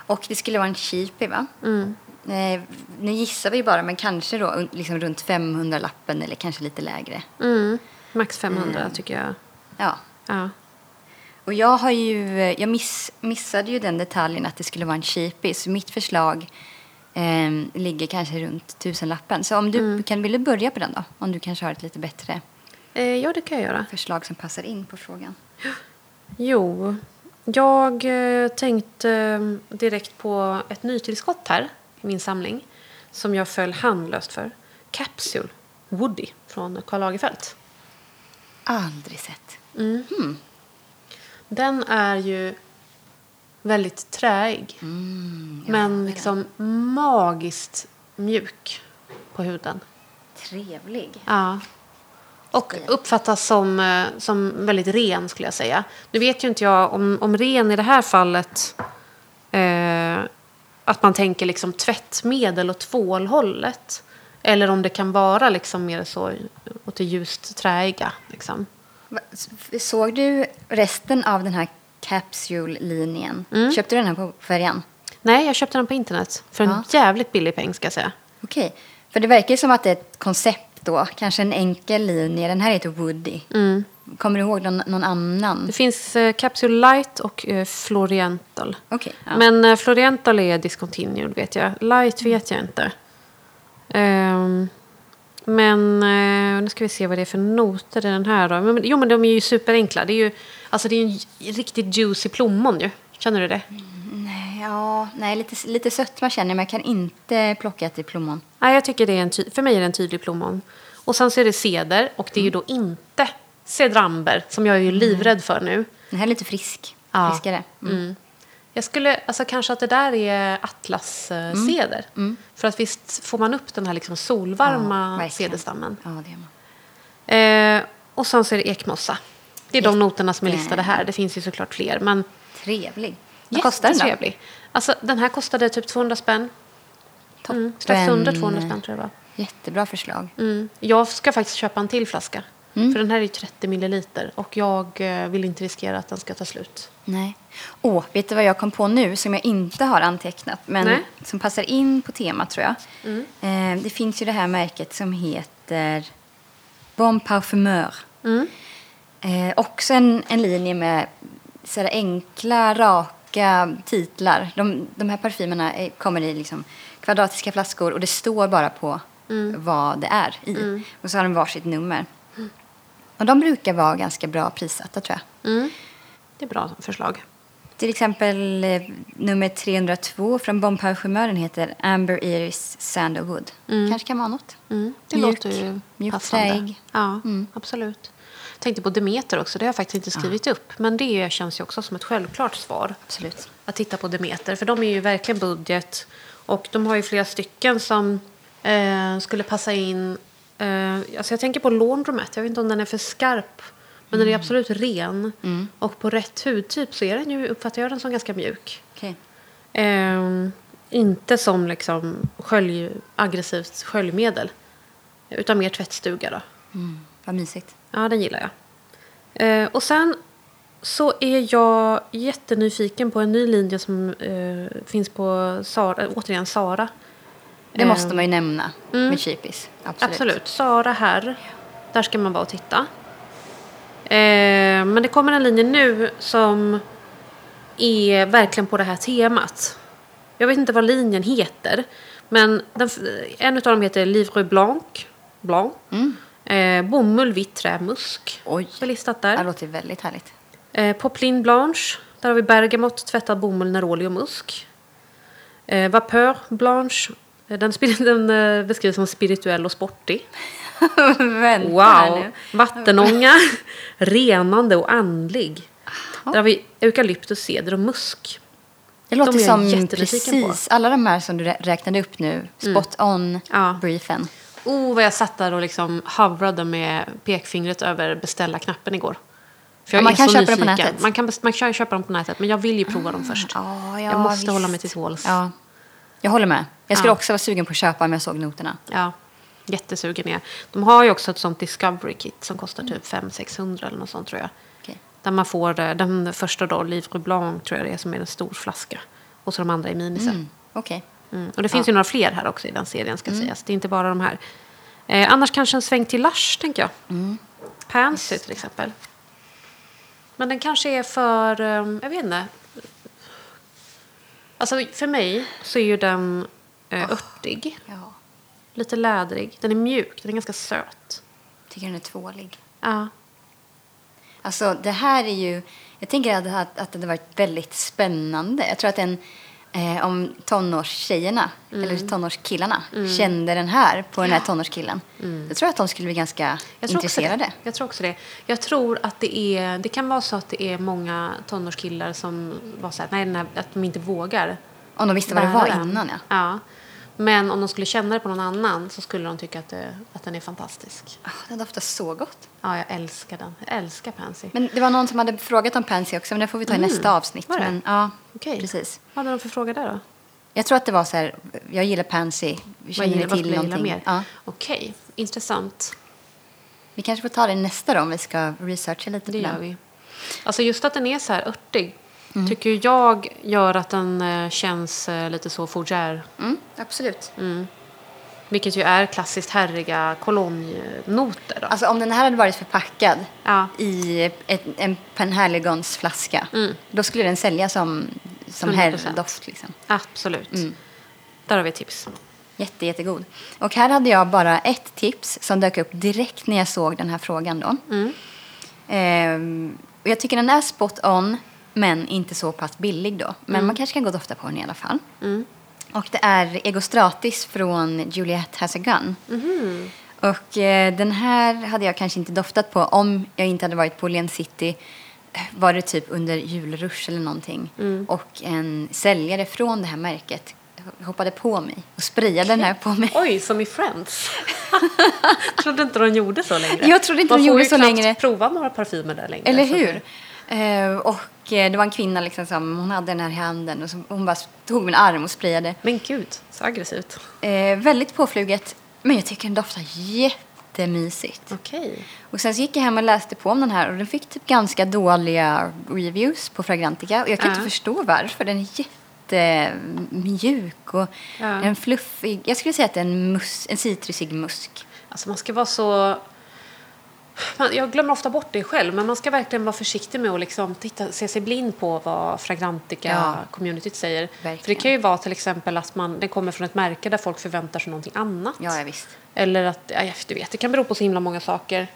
B: Och det skulle vara en cheapie, va?
A: Mm.
B: Eh, nu gissar vi bara, men kanske då liksom runt 500-lappen eller kanske lite lägre.
A: Mm. Max 500 tycker jag.
B: Ja.
A: Ja.
B: Och jag har ju, jag miss, missade ju den detaljen att det skulle vara en cheapie. Så mitt förslag eh, ligger kanske runt tusenlappen. Så om du
A: Mm.
B: kan, vill du börja på den då? Om du kanske har ett lite bättre
A: Eh, ja, det kan jag göra.
B: förslag som passar in på frågan.
A: Jo, jag eh, tänkte eh, direkt på ett nytillskott här i min samling som jag föll handlöst för. Capsule Woody från Karl Lagerfeld.
B: Aldrig sett.
A: Den är ju väldigt träig
B: Mm, ja,
A: men
B: det
A: liksom magiskt mjuk på huden.
B: Trevlig.
A: Ja. Och uppfattas som, eh, som väldigt ren skulle jag säga. Nu vet ju inte jag om, om ren i det här fallet eh, att man tänker liksom tvättmedel och tvålhållet. Eller om det kan vara liksom mer så åt det ljust träiga. Liksom.
B: Såg du resten av den här Capsule-linjen?
A: Mm.
B: Köpte du den här på färjan?
A: Nej, jag köpte den på internet för en
B: Ja.
A: jävligt billig peng ska jag säga.
B: Okej. För det verkar ju som att det är ett koncept då. Kanske en enkel linje. Den här heter Woody. Kommer du ihåg någon, någon annan?
A: Det finns eh, Capsule Light och eh, Floriental.
B: Okej. ja.
A: Men eh, Floriental är discontinued vet jag. Light vet jag inte. Ehm, men eh, nu ska vi se vad det är för noter i den här då. Men, jo men de är ju superenkla. Det är ju alltså det är en riktigt juicy plommon ju. Känner du det?
B: Nej, ja, nej lite, lite sötma känner jag, men jag kan inte plocka till plommon.
A: Nej, jag tycker det är en för mig är det en tydlig plommon. Och sen så är det ceder och det är ju då inte cedramber som jag är ju livrädd för nu.
B: Den här är lite frisk.
A: Ja.
B: Friskare. Mm.
A: Mm. Jag skulle, alltså kanske att det där är atlasceder. För att visst får man upp den här liksom
B: Ja,
A: solvarma
B: verkligen.
A: cederstammen.
B: Ja, det gör man.
A: Eh, och sen så är det ekmossa. Det är de noterna som är listade här. Det finns ju såklart fler. Men
B: Trevlig. Vad kostar den då?
A: Alltså den här kostade typ 200 spänn. Mm, strax under 200 spänn tror jag var.
B: Jättebra förslag.
A: Mm. Jag ska faktiskt köpa en till flaska.
B: Mm.
A: För den här är ju 30 milliliter. Och jag eh, vill inte riskera att den ska ta slut.
B: Nej. Åh, vet du vad jag kom på nu som jag inte har antecknat men
A: Nej.
B: som passar in på temat tror jag. Eh, det finns ju det här märket som heter Bon Parfumeur.
A: Mm.
B: Eh, också en, en linje med så här enkla, raka titlar. De, de här parfymerna kommer i liksom kvadratiska flaskor och det står bara på vad det är i. Och så har de varsitt nummer. Och de brukar vara ganska bra prissatta tror jag.
A: Mm. Det är bra förslag.
B: Till exempel eh, nummer 302 från Parfumören heter Amber Iris Sandalwood. Kanske kan vara något.
A: Mm, det
B: Mjuk,
A: låter ju
B: mjuk
A: passande.
B: färg.
A: Ja,
B: Mm.
A: absolut. Tänkte på Demeter också. Det har jag faktiskt inte skrivit upp. Men det känns ju också som ett självklart svar.
B: Absolut.
A: Att titta på Demeter. För de är ju verkligen budget. Och de har ju flera stycken som eh, skulle passa in. Eh, alltså jag tänker på Laundromat. Jag vet inte om den är för skarp. Men den är absolut ren. Och på rätt hudtyp så är den ju, uppfattar jag den som ganska mjuk.
B: Okej.
A: Ehm, inte som liksom skölj, aggressivt sköljmedel. Utan mer tvättstuga då.
B: Mm, vad mysigt.
A: Ja, den gillar jag. Eh, och sen så är jag jättenyfiken på en ny linje som eh, finns på Sara, äh, återigen Sara.
B: Det
A: Eh,
B: måste man ju nämna med cheapies. Absolut.
A: Absolut. Sara här. Där ska man vara och titta. Eh, men det kommer en linje nu som är verkligen på det här temat. Jag vet inte vad linjen heter. Men den, en av dem heter Livre Blanc. Blanc. Eh, bomull, vitt trä, musk.
B: Oj.
A: är listat
B: Det
A: där.
B: låter väldigt härligt.
A: Eh, Poplin Blanche. Där har vi bergamott, tvättad bomull, neroli och musk. Eh, Vapeur Blanche. Eh, Den, (laughs) den eh, beskrivs som spirituell och sportig. (laughs)
B: Vänta
A: Wow!
B: nu.
A: Vattenånga, (laughs) renande och andlig. Där har vi eukalyptus, ceder och musk.
B: Det låter
A: De
B: som
A: jättenyfiken på.
B: precis alla de här som du rä- räknade upp nu. Spot on
A: Ja.
B: briefen.
A: Oh, vad jag satt där och liksom hovrade med pekfingret över beställa-knappen igår. För jag
B: Ja, man kan köpa dem på nätet.
A: Man kan, man kan köpa dem på nätet, men jag vill ju prova dem först.
B: Ja, ja,
A: jag måste
B: visst.
A: hålla mig till tåls.
B: Ja. Jag håller med. Jag skulle
A: Ja.
B: också vara sugen på att köpa om jag såg noterna.
A: Ja. Jättesugen är. De har ju också ett sånt Discovery Kit som kostar typ 500-600 eller något sånt tror jag.
B: Okej.
A: Där man får eh, den första då, Livre Blanc tror jag det är, som är en stor flaska. Och så de andra i minisar.
B: Mm. Okej.
A: Mm. Och det finns ju några fler här också i den serien ska sägas. Det är inte bara de här. Eh, annars kanske en sväng till Lush tänker jag. Pansy till exempel. Men den kanske är för, eh, jag vet inte. Alltså för mig så är ju den eh, örtig.
B: Ja.
A: Lite lädrig. Den är mjuk, den är ganska söt.
B: Tycker den är tvålig.
A: Ja.
B: Alltså det här är ju, jag tänker att, att, att det hade varit väldigt spännande. Jag tror att en, eh, om tonårstjejerna,
A: Mm.
B: eller tonårskillarna, kände den här på den här tonårskillen. Jag tror att de skulle bli ganska
A: Mm. Jag
B: intresserade.
A: jag tror också det. Jag tror att det är, det kan vara så att det är många tonårskillar som var så här, nej, här, att de inte vågar
B: Om de visste vad det var
A: den.
B: innan ja.
A: ja. Men om de skulle känna det på någon annan så skulle de tycka att, det, att den är fantastisk.
B: Ah, Den doftar så gott.
A: Ja, jag älskar den. Jag älskar Pansy.
B: Men det var någon som hade frågat om Pansy också, men det får vi ta i nästa avsnitt.
A: Mm. Var det?
B: Men, ja,
A: Okej.
B: precis.
A: Vad hade de för fråga där då?
B: Jag tror att det var så här, jag gillar Pansy.
A: Vad
B: Känner
A: gillar- vad
B: till
A: gilla
B: någonting?
A: mer?
B: Ja.
A: Okej, intressant.
B: Vi kanske får ta det nästa då om vi ska researcha lite
A: Det gör
B: den.
A: vi. Alltså just att den är så här örtig
B: Mm.
A: tycker jag gör att den eh, känns eh, lite så fougère.
B: Mm, absolut.
A: Vilket ju är klassiskt herriga kolonjnoter. Då.
B: Alltså om den här hade varit förpackad
A: Ja.
B: i ett, en Penhaligon's flaska,
A: Mm.
B: då skulle den säljas som, som
A: 100%.
B: herrdoft. Liksom.
A: Absolut.
B: Mm.
A: Där har vi ett tips.
B: Jätte, jättegod. Och här hade jag bara ett tips som dök upp direkt när jag såg den här frågan. Då.
A: Mm.
B: Ehm, och jag tycker den är spot on, men inte så pass billig då. Men man kanske kan gå och dofta på den i alla fall.
A: Mm.
B: Och det är Egostratis från Juliet Has a Gun.
A: Mhm.
B: Och eh, den här hade jag kanske inte doftat på om jag inte hade varit på Len City. Var det typ under julrush eller någonting.
A: Mm.
B: Och en säljare från det här märket hoppade på mig och sprayade den här på mig.
A: Oj, som i Friends. (laughs) trodde inte de gjorde så längre.
B: Jag trodde inte
A: Man
B: de
A: får
B: gjorde
A: ju
B: så längre.
A: prova några parfymer där längre.
B: Eller hur?
A: det-
B: Eh, och eh, det var en kvinna liksom som hon hade den här handen och så, hon bara tog min arm och sprayade.
A: Men gud, så aggressivt.
B: Eh, väldigt påfluget, men jag tycker den doftar jättemysigt.
A: Okej.
B: Och sen så gick jag hem och läste på om den här och den fick typ ganska dåliga reviews på Fragrantica. Och jag kan
A: Ja.
B: inte förstå varför. Den är jättemjuk och
A: Ja.
B: en fluffig. Jag skulle säga att det är en, mus, en citrusig musk.
A: Alltså man ska vara så... Jag glömmer ofta bort det själv, men man ska verkligen vara försiktig med att liksom titta, se sig blind på vad
B: Ja.
A: Fragrantica-communityt säger. För det
B: Verkligen.
A: kan ju vara till exempel att man, den kommer från ett märke där folk förväntar sig någonting annat.
B: Ja, ja visst.
A: Eller att, ja, du vet, det kan bero på så himla många saker.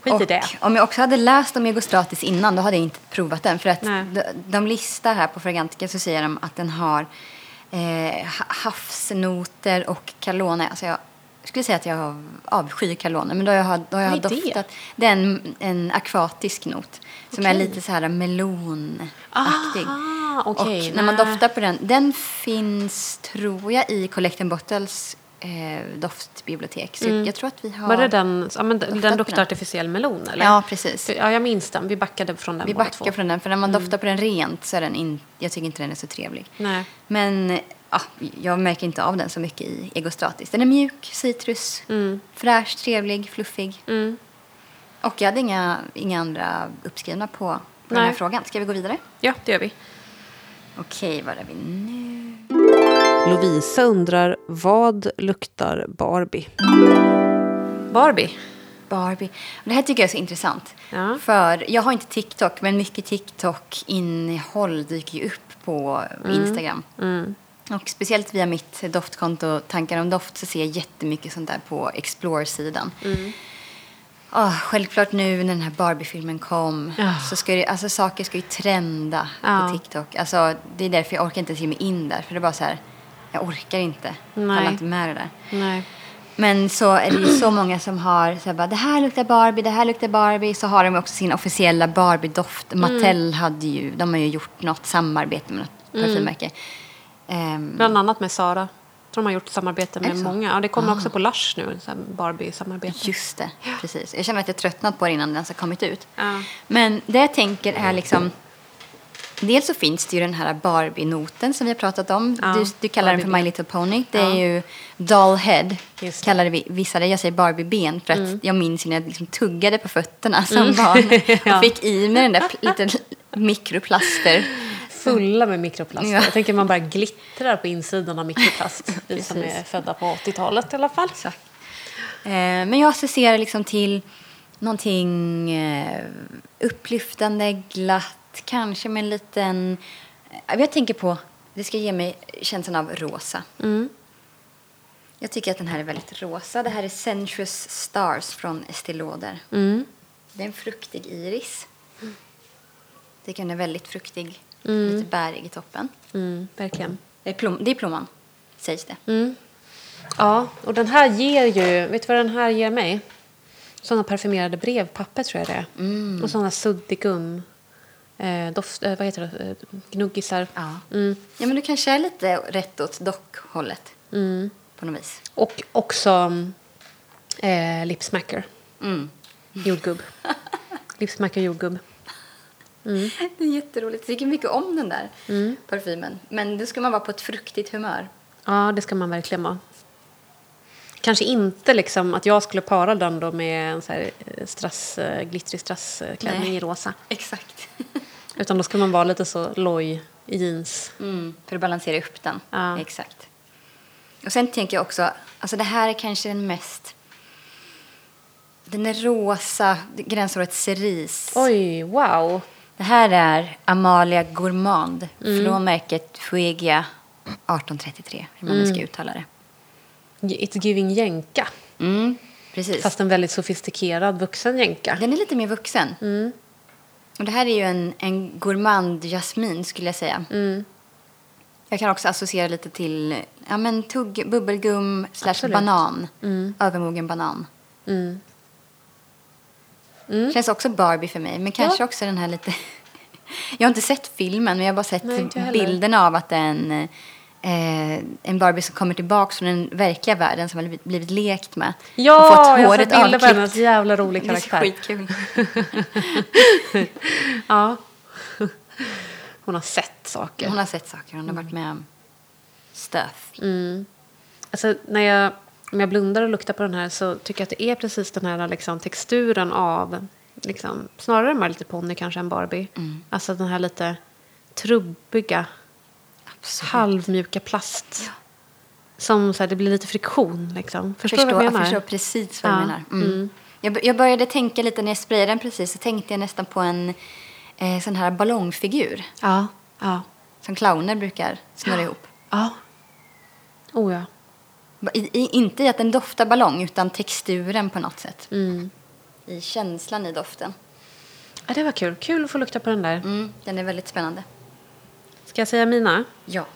A: Skit i det.
B: om jag också hade läst om Egostratis innan då hade jag inte provat den. För att de, de listar här på Fragrantica så säger de att den har eh, ha- havsnoter och kalone. Alltså jag skulle säga att jag avskyr kalone. Men då har jag, då har jag
A: Vad är det?
B: doftat. Det är en, en akvatisk not. Som är
A: Okej.
B: lite så här melonaktig.
A: Aha, okej.
B: och när man doftar på den. Den finns tror jag i Collect Bottles eh, doftbibliotek. Så jag tror att vi har...
A: Mm. Var det den, ja, men den,
B: doftat
A: den artificiell melon eller?
B: Ja, precis.
A: Ja, jag minns den. Vi backade från den
B: Vi
A: två. Mm.
B: från den, för när man doftar på den rent så är den in, jag tycker inte den är så trevlig.
A: Nej.
B: Men ja, jag märker inte av den så mycket i Egostratis. Den är mjuk, citrus,
A: Mm.
B: fräsch, trevlig, fluffig.
A: Mm.
B: Och jag hade inga, inga andra uppskrivna på, på den här frågan. Ska vi gå vidare?
A: Ja, det gör vi.
B: Okej, var är vi nu?
A: Lovisa undrar, vad luktar Barbie? Barbie?
B: Barbie. Det här tycker jag är så intressant.
A: Ja.
B: För jag har inte TikTok, men mycket TikTok-innehåll dyker ju upp på Instagram.
A: Mm.
B: Och speciellt via mitt doftkonto Tankar om doft så ser jag jättemycket sånt där på Explore-sidan.
A: Mm.
B: Ah, självklart nu när den här Barbie-filmen kom
A: Ja.
B: så ska det, alltså saker ska ju trenda
A: Ja.
B: på TikTok. Alltså, det är därför jag orkar inte ge mig in där. För det är bara så här, jag orkar inte.
A: Nej.
B: Pallar inte med det där.
A: Nej.
B: Men så är det ju så många som har så här, bara, det här luktar Barbie, det här luktar Barbie. Så har de också sin officiella Barbie-doft.
A: Mm.
B: Mattel hade ju, de har ju gjort något samarbete med något parfymmärke. Ehm,
A: Bland annat med Sara. Jag tror de har gjort samarbete med många. Ja, det kommer
B: Ah.
A: också på Lush nu, Barbie-samarbete.
B: Just det, precis. Jag känner att jag tröttnat på det innan den ens har kommit ut.
A: Ja.
B: Men det jag tänker är liksom... Dels så finns det ju den här Barbie-noten som vi har pratat om.
A: Ja,
B: du, du kallar den för. My Little Pony. Det
A: Ja.
B: är ju doll head,
A: Just det.
B: kallar vi vissa det. Jag säger Barbie-ben för att jag minns när jag liksom tuggade på fötterna som barn (laughs)
A: Ja.
B: och fick i mig den där lite mikroplaster.
A: Fulla med mikroplast.
B: Ja.
A: Jag tänker man bara glittrar på insidan av mikroplast. Vi som är födda på 80-talet i alla fall.
B: Eh, men jag associerar liksom till någonting eh, upplyftande, glatt, kanske med en liten... Eh, jag tänker på, det ska ge mig känslan av rosa.
A: Mm.
B: Jag tycker att den här är väldigt rosa. Det här är Sensuous Stars från Estée Lauder.
A: Mm.
B: Det är en fruktig iris. Jag tycker den är väldigt fruktig,
A: Mm.
B: lite bärig i toppen.
A: Mm, verkligen.
B: Det är, plom, det är plommon, sägs det.
A: Mm. Ja, och den här ger ju... Vet du vad den här ger mig? Såna parfymerade brevpapper tror jag det är.
B: Mm.
A: Och såna suddigum... Eh, doft, eh, vad heter det? Eh, gnuggisar.
B: Ja.
A: Mm.
B: ja, men du kanske är lite rätt åt dockhållet
A: Mm.
B: på något vis.
A: Och också eh, lipsmacker.
B: Mm.
A: Jordgubb. (laughs) lipsmacker jordgubb.
B: Det är jätteroligt. Jag tycker mycket om den där
A: Mm.
B: parfymen. Men då ska man vara på ett fruktigt humör.
A: Ja, det ska man verkligen vara. Kanske inte liksom att jag skulle para den då med en så här eh, strass, eh, glittrig strassklänning i rosa.
B: Exakt. (laughs)
A: Utan då ska man vara lite så loj i jeans.
B: Mm, för att balansera upp den.
A: Ja.
B: Exakt. Och sen tänker jag också, alltså det här är kanske den mest... Den är rosa, gränsåret cerise.
A: Oj, wow.
B: Det här är Amalia Gourmand från märket Fuegia 1833, hur man nu ska uttala det.
A: It's giving jänka.
B: Mm, precis.
A: Fast en väldigt sofistikerad vuxen jänka.
B: Den är lite mer vuxen. Och det här är ju en, en gourmand jasmin skulle jag säga.
A: Mm.
B: Jag kan också associera lite till ja, men tugg, bubbelgum slash banan.
A: Mm.
B: Övermogen banan.
A: Mm.
B: Känns också Barbie för mig, men kanske
A: Ja.
B: också den här lite... (laughs) jag har inte sett filmen, men jag har bara sett
A: Nej, jag
B: bilden av att en, eh, en Barbie som kommer tillbaka från den verkliga världen som har blivit- lekt med.
A: Ja,
B: och fått
A: jag har
B: håret
A: sett bilder på hennes jävla rolig
B: Det är
A: karaktär.
B: skitkul. (laughs)
A: Ja. Hon har sett saker.
B: Hon har sett saker, hon har varit med om stuff.
A: Mm. Alltså, när jag, om jag blundar och luktar på den här så tycker jag att det är precis den här liksom, texturen av liksom, snarare My Little Pony kanske än Barbie.
B: Mm.
A: Alltså den här lite trubbiga,
B: Absolut.
A: halvmjuka plast. Som så här, det blir lite friktion liksom. Förstår du vad jag
B: jag
A: menar?
B: förstår precis vad
A: Ja,
B: du menar. Mm.
A: mm.
B: Jag, jag började tänka lite när jag sprayade den precis, så tänkte jag nästan på en eh, sån här ballongfigur
A: Ja, ja,
B: som clowner brukar snurra ihop.
A: ja. Oh ja.
B: I, i, inte i att den doftar ballong, utan texturen på något sätt.
A: Mm.
B: I känslan i doften.
A: ja. Det var kul. Kul att få lukta på den där.
B: Mm, den är väldigt spännande.
A: Ska jag säga mina?
B: Ja.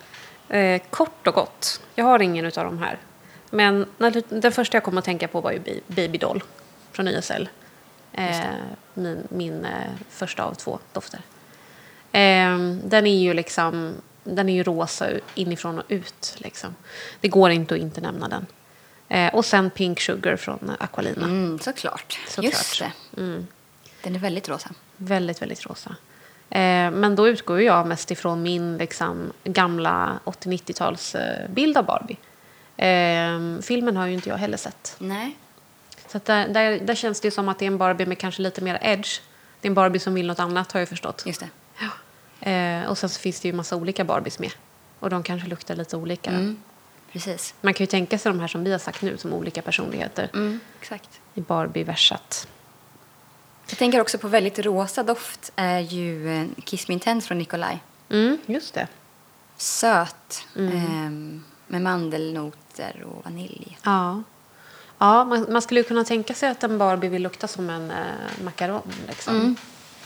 A: Eh, kort och gott. Jag har ingen av de här. Men när, den första jag kom att tänka på var ju Ba- Baby Doll från YSL. Eh, min min eh, första av två dofter. Eh, den är ju liksom den är ju rosa inifrån och ut. Liksom. Det går inte att inte nämna den. Eh, och sen Pink Sugar från Aqualina.
B: Mm, såklart.
A: Såklart.
B: Just det.
A: Mm.
B: Den är väldigt rosa.
A: Väldigt, väldigt rosa. Eh, men då utgår jag mest ifrån min liksom, gamla 80-90-tals eh, bild av Barbie. Eh, filmen har ju inte jag heller sett.
B: Nej.
A: Så där, där, där känns det som att det är en Barbie med kanske lite mer edge. Det är en Barbie som vill något annat har jag förstått.
B: Just det.
A: Eh, och sen så finns det ju massa olika Barbies med. Och de kanske luktar lite olika.
B: Mm. Precis.
A: Man kan ju tänka sig de här som vi har sagt nu som olika personligheter
B: Mm, exakt.
A: i Barbie-versat.
B: Jag tänker också på väldigt rosa doft är ju eh, Kiss Me Intense från Nikolaj.
A: Mm, just det.
B: Söt.
A: Mm.
B: ehm, med mandelnoter och vanilj.
A: Ja. Ja, man, man skulle kunna tänka sig att en Barbie vill lukta som en eh, makaron. Liksom.
B: Mm.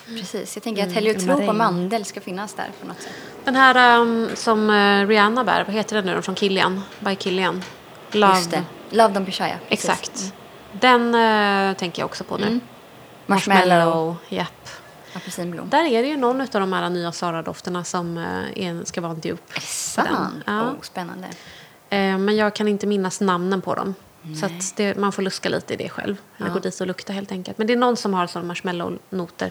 B: Precis. Jag tänker att
A: Mm,
B: heliotrop och mandel ska finnas där på något sätt.
A: Den här um, som eh, Rihanna bär, vad heter den nu då, från Kilian? By Kilian. Love.
B: Just det. Love ja. Precis.
A: Exakt. Den eh, tänker jag också på nu.
B: Mm. Marshmallow.
A: Japp.
B: Apelsinblom.
A: Där är det ju någon av de här nya Sara-dofterna som eh, är, ska vara en dupe.
B: Är det sant?
A: Ja.
B: Oh, spännande.
A: Men jag kan inte minnas namnen på dem. Så att det, man får luska lite i det själv. Eller
B: Ja.
A: gå dit och lukta helt enkelt. Men det är någon som har sådana marshmallow-noter.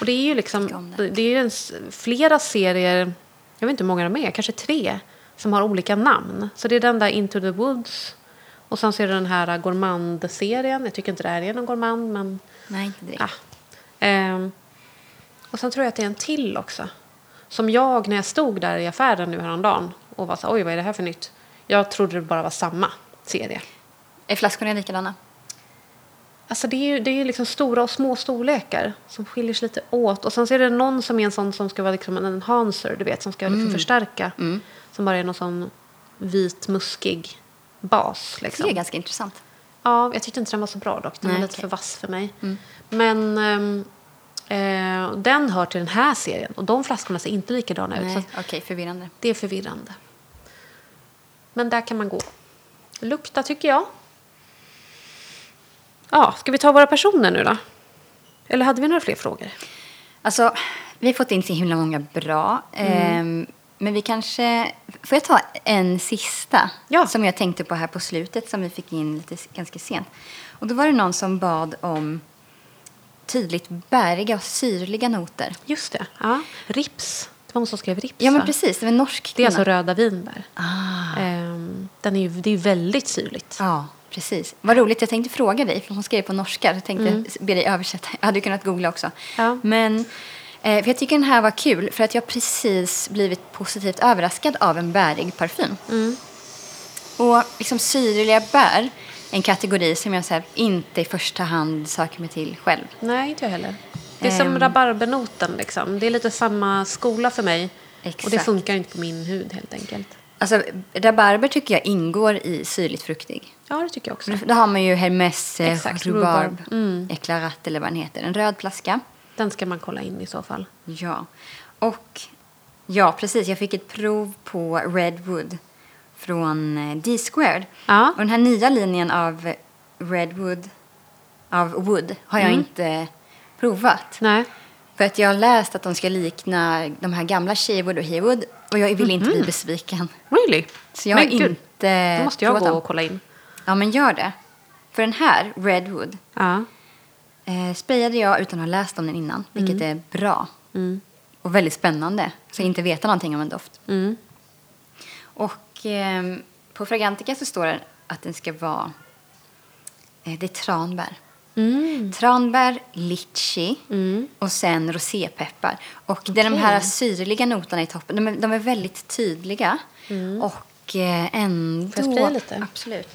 A: Och det är ju liksom,
B: det.
A: det är en, flera serier, jag vet inte hur många de är, kanske tre, som har olika namn. Så det är den där Into the Woods. Och sen så är det den här Gourmand-serien. Jag tycker inte det här är någon gourmand, men
B: Nej, inte.
A: Ja. Ehm, och sen tror jag att det är en till också. Som jag, när jag stod där i affären nu häromdagen och var så oj vad är det här för nytt? Jag trodde det bara var samma serie.
B: Är flaskorna likadana?
A: Alltså det är ju det är liksom stora och små storlekar som skiljer sig lite åt. Och sen så är det någon som är en sån som ska vara liksom en enhancer, du vet, som ska liksom förstärka. Som bara är någon sån vit, muskig bas. Liksom.
B: Det är ganska intressant.
A: Ja, jag tyckte inte den var så bra dock. Den
B: Nej,
A: var lite
B: okej.
A: för vass för mig. Men ehm, eh, den hör till den här serien. Och de flaskorna ser inte likadana ut.
B: Nej,
A: att
B: okej, förvirrande.
A: det är förvirrande. Men där kan man gå. Lukta tycker jag. Ja, ska vi ta våra personer nu då? Eller hade vi några fler frågor?
B: Alltså, vi har fått in så himla många bra. Ehm, men vi kanske... Får jag ta en sista?
A: Ja.
B: Som jag tänkte på här på slutet, som vi fick in lite ganska sent. Och då var det någon som bad om tydligt bäriga och syrliga noter.
A: Just det. Ja. Rips. Det var hon som skrev rips
B: Ja, men precis. Det var en norsk
A: Det är
B: kvinna.
A: alltså röda vinbär.
B: Ah.
A: Ehm, den är ju, det är ju väldigt syrligt.
B: Ja, precis. Vad roligt. Jag tänkte fråga dig, för hon skrev på norska. Jag tänkte be dig översätta. Jag hade kunnat googla också.
A: Ja.
B: Men eh, för jag tycker den här var kul, för att jag precis blivit positivt överraskad av en bärig parfym. Och liksom syrliga bär, en kategori som jag så här, inte i första hand söker mig till själv.
A: Nej, inte jag heller. Det är som
B: Ehm.
A: rabarbernoten. Liksom. Det är lite samma skola för mig. Och det
B: Exakt.
A: funkar inte på min hud helt enkelt.
B: Alltså, rabarber tycker jag ingår i syrligt fruktig.
A: Ja, det tycker jag också.
B: Då har man ju Hermes eh,
A: Exakt,
B: rhubarb,
A: rhubarb. Mm.
B: Eclarat eller vad den heter. En röd flaska.
A: Den ska man kolla in i så fall.
B: Ja. Och ja, precis. Jag fick ett prov på Redwood från eh, D-Squared.
A: Ja.
B: Och den här nya linjen av Redwood, av Wood, har jag
A: Mm.
B: inte provat.
A: Nej.
B: För att jag har läst att de ska likna de här gamla Shewood och Hewood. Och jag vill inte bli besviken.
A: Really?
B: Så jag har
A: Men gud,
B: inte
A: Då måste jag gå
B: dem.
A: och kolla in.
B: Ja, men gör det. För den här, Redwood,
A: Ja.
B: eh, sprayade jag utan att ha läst om den innan. Vilket är bra.
A: Mm.
B: Och väldigt spännande. Så inte veta någonting om en doft.
A: Mm.
B: Och ehm, på Fragrantica så står det att den ska vara... Eh, det är tranbär.
A: Mm.
B: Tranbär, litchi
A: Mm.
B: och sen rosépeppar. Och det är de här syrliga noterna i toppen. De är, de är väldigt tydliga. Och eh, ändå...
A: Får jag spraya lite?
B: Absolut.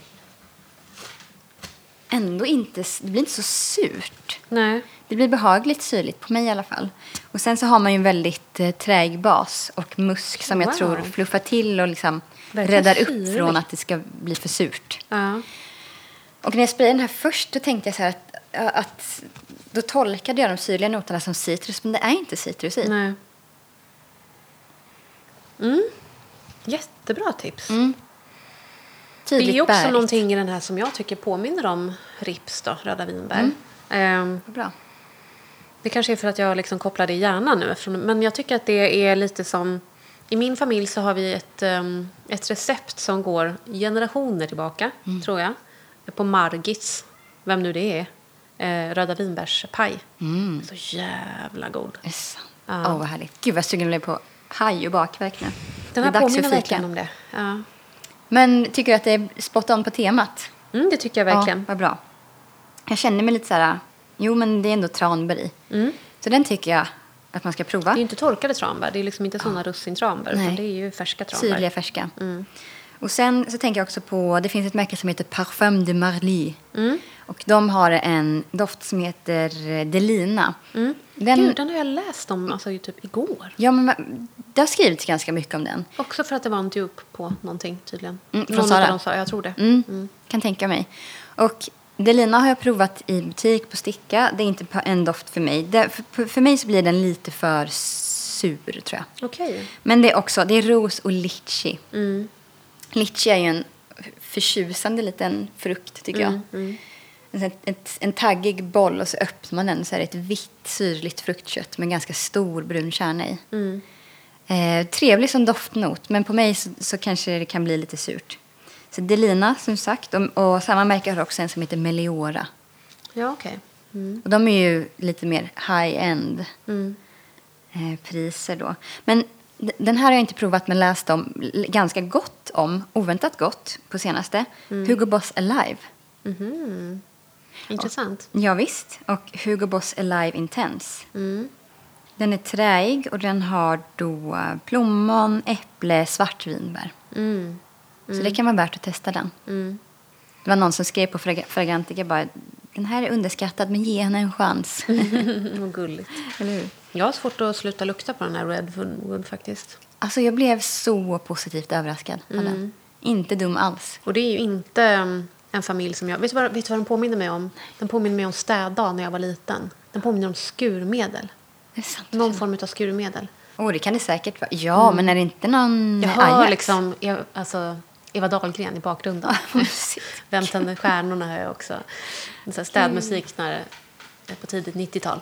B: Ändå inte... Det blir inte så surt.
A: Nej.
B: Det blir behagligt syrligt, på mig i alla fall. Och sen så har man ju en väldigt eh, träig bas och musk som jag
A: Wow.
B: tror fluffar till och liksom räddar upp från att det ska bli för surt.
A: Ja.
B: Och när jag sprayade den här först då tänkte jag så här att, att då tolkade jag de syrliga noterna som citrus, men det är inte citrus i.
A: Nej. Mm. Jättebra tips.
B: Mm.
A: Det
B: Tydligt
A: är också
B: bärigt.
A: någonting i den här som jag tycker påminner om rips, då, röda vinbär.
B: Mm. Vad Bra.
A: det kanske är för att jag liksom kopplar det i hjärnan nu. eftersom- Men jag tycker att det är lite som... I min familj så har vi ett, ehm, ett recept som går generationer tillbaka,
B: Mm.
A: tror jag. På Margits, vem nu det är. Eh, röda vinbärspaj.
B: Mm.
A: Så jävla god.
B: Det är sant.
A: Ja.
B: Åh, vad härligt. Gud, vad sugen jag blev på haj och bakverk nu.
A: Den
B: Det
A: här påminner verkligen om det. Ja.
B: Men tycker du att det är spot on på temat?
A: Mm, det tycker jag verkligen.
B: Ja, vad bra. Jag kände mig lite så här, jo men det är ändå tranbär i.
A: Mm.
B: Så den tycker jag att man ska prova.
A: Det är ju inte torkade tranbär, det är liksom inte sådana russintranbär.
B: Nej.
A: Utan det är ju färska tranbär.
B: Syrliga, färska.
A: Mm.
B: Och sen så tänker jag också på, det finns ett märke som heter Parfum de Marly.
A: Mm.
B: Och de har en doft som heter eh, Delina.
A: Mm.
B: Den,
A: Gud, den har jag läst om alltså, ju typ igår.
B: Ja, men det har skrivits ganska mycket om den.
A: Också för att det var en dupe på någonting tydligen.
B: Mm, från
A: Någon
B: Sara.
A: dem sa, jag tror det.
B: Mm, Kan tänka mig. Och Delina har jag provat i butik på sticka. Det är inte en doft för mig. Det, för, för mig så blir den lite för sur, tror jag.
A: Okej.
B: Men det är också, det är ros och litchi.
A: Mm.
B: Litchi är ju en förtjusande liten frukt, tycker jag.
A: Mm. Mm.
B: En, en taggig boll och så öppnar man den så är det ett vitt syrligt fruktkött med ganska stor brun kärna i.
A: Mm.
B: Eh, trevlig som doftnot, men på mig så, så kanske det kan bli lite surt. Så Delina som sagt och, och samma märke har också en som heter Meliora.
A: Ja, okej.
B: Och de är ju lite mer high-end
A: Mm.
B: eh, priser då. Men den här har jag inte provat men läst om ganska gott om, oväntat gott på senaste. Hugo Boss Alive.
A: Mhm. Intressant.
B: Ja, visst. Och Hugo Boss Alive Intense.
A: Mm.
B: Den är träig och den har då plommon, äpple, svartvinbär.
A: Mm.
B: Så det kan vara värt att testa den.
A: Mm.
B: Det var någon som skrev på Frag- Fragrantica bara den här är underskattad men ge henne en chans. (laughs)
A: Vad gulligt.
B: Eller hur?
A: Jag har svårt att sluta lukta på den här Redwood faktiskt.
B: Alltså jag blev så positivt överraskad av den. Inte dum alls.
A: Och det är ju inte um, en familj som jag... Vet du vad, vet du vad den påminner mig om? Den påminner mig om städdag när jag var liten. Den påminner om skurmedel.
B: Sant.
A: Någon form av skurmedel.
B: Åh, det kan det säkert vara. Ja, men är det inte någon
A: Jag hör
B: Ajax?
A: liksom Eva, alltså, Eva Dahlgren i bakgrunden. (laughs) Vem tänder stjärnorna hör jag också. Här städmusik när, på tidigt 90-tal.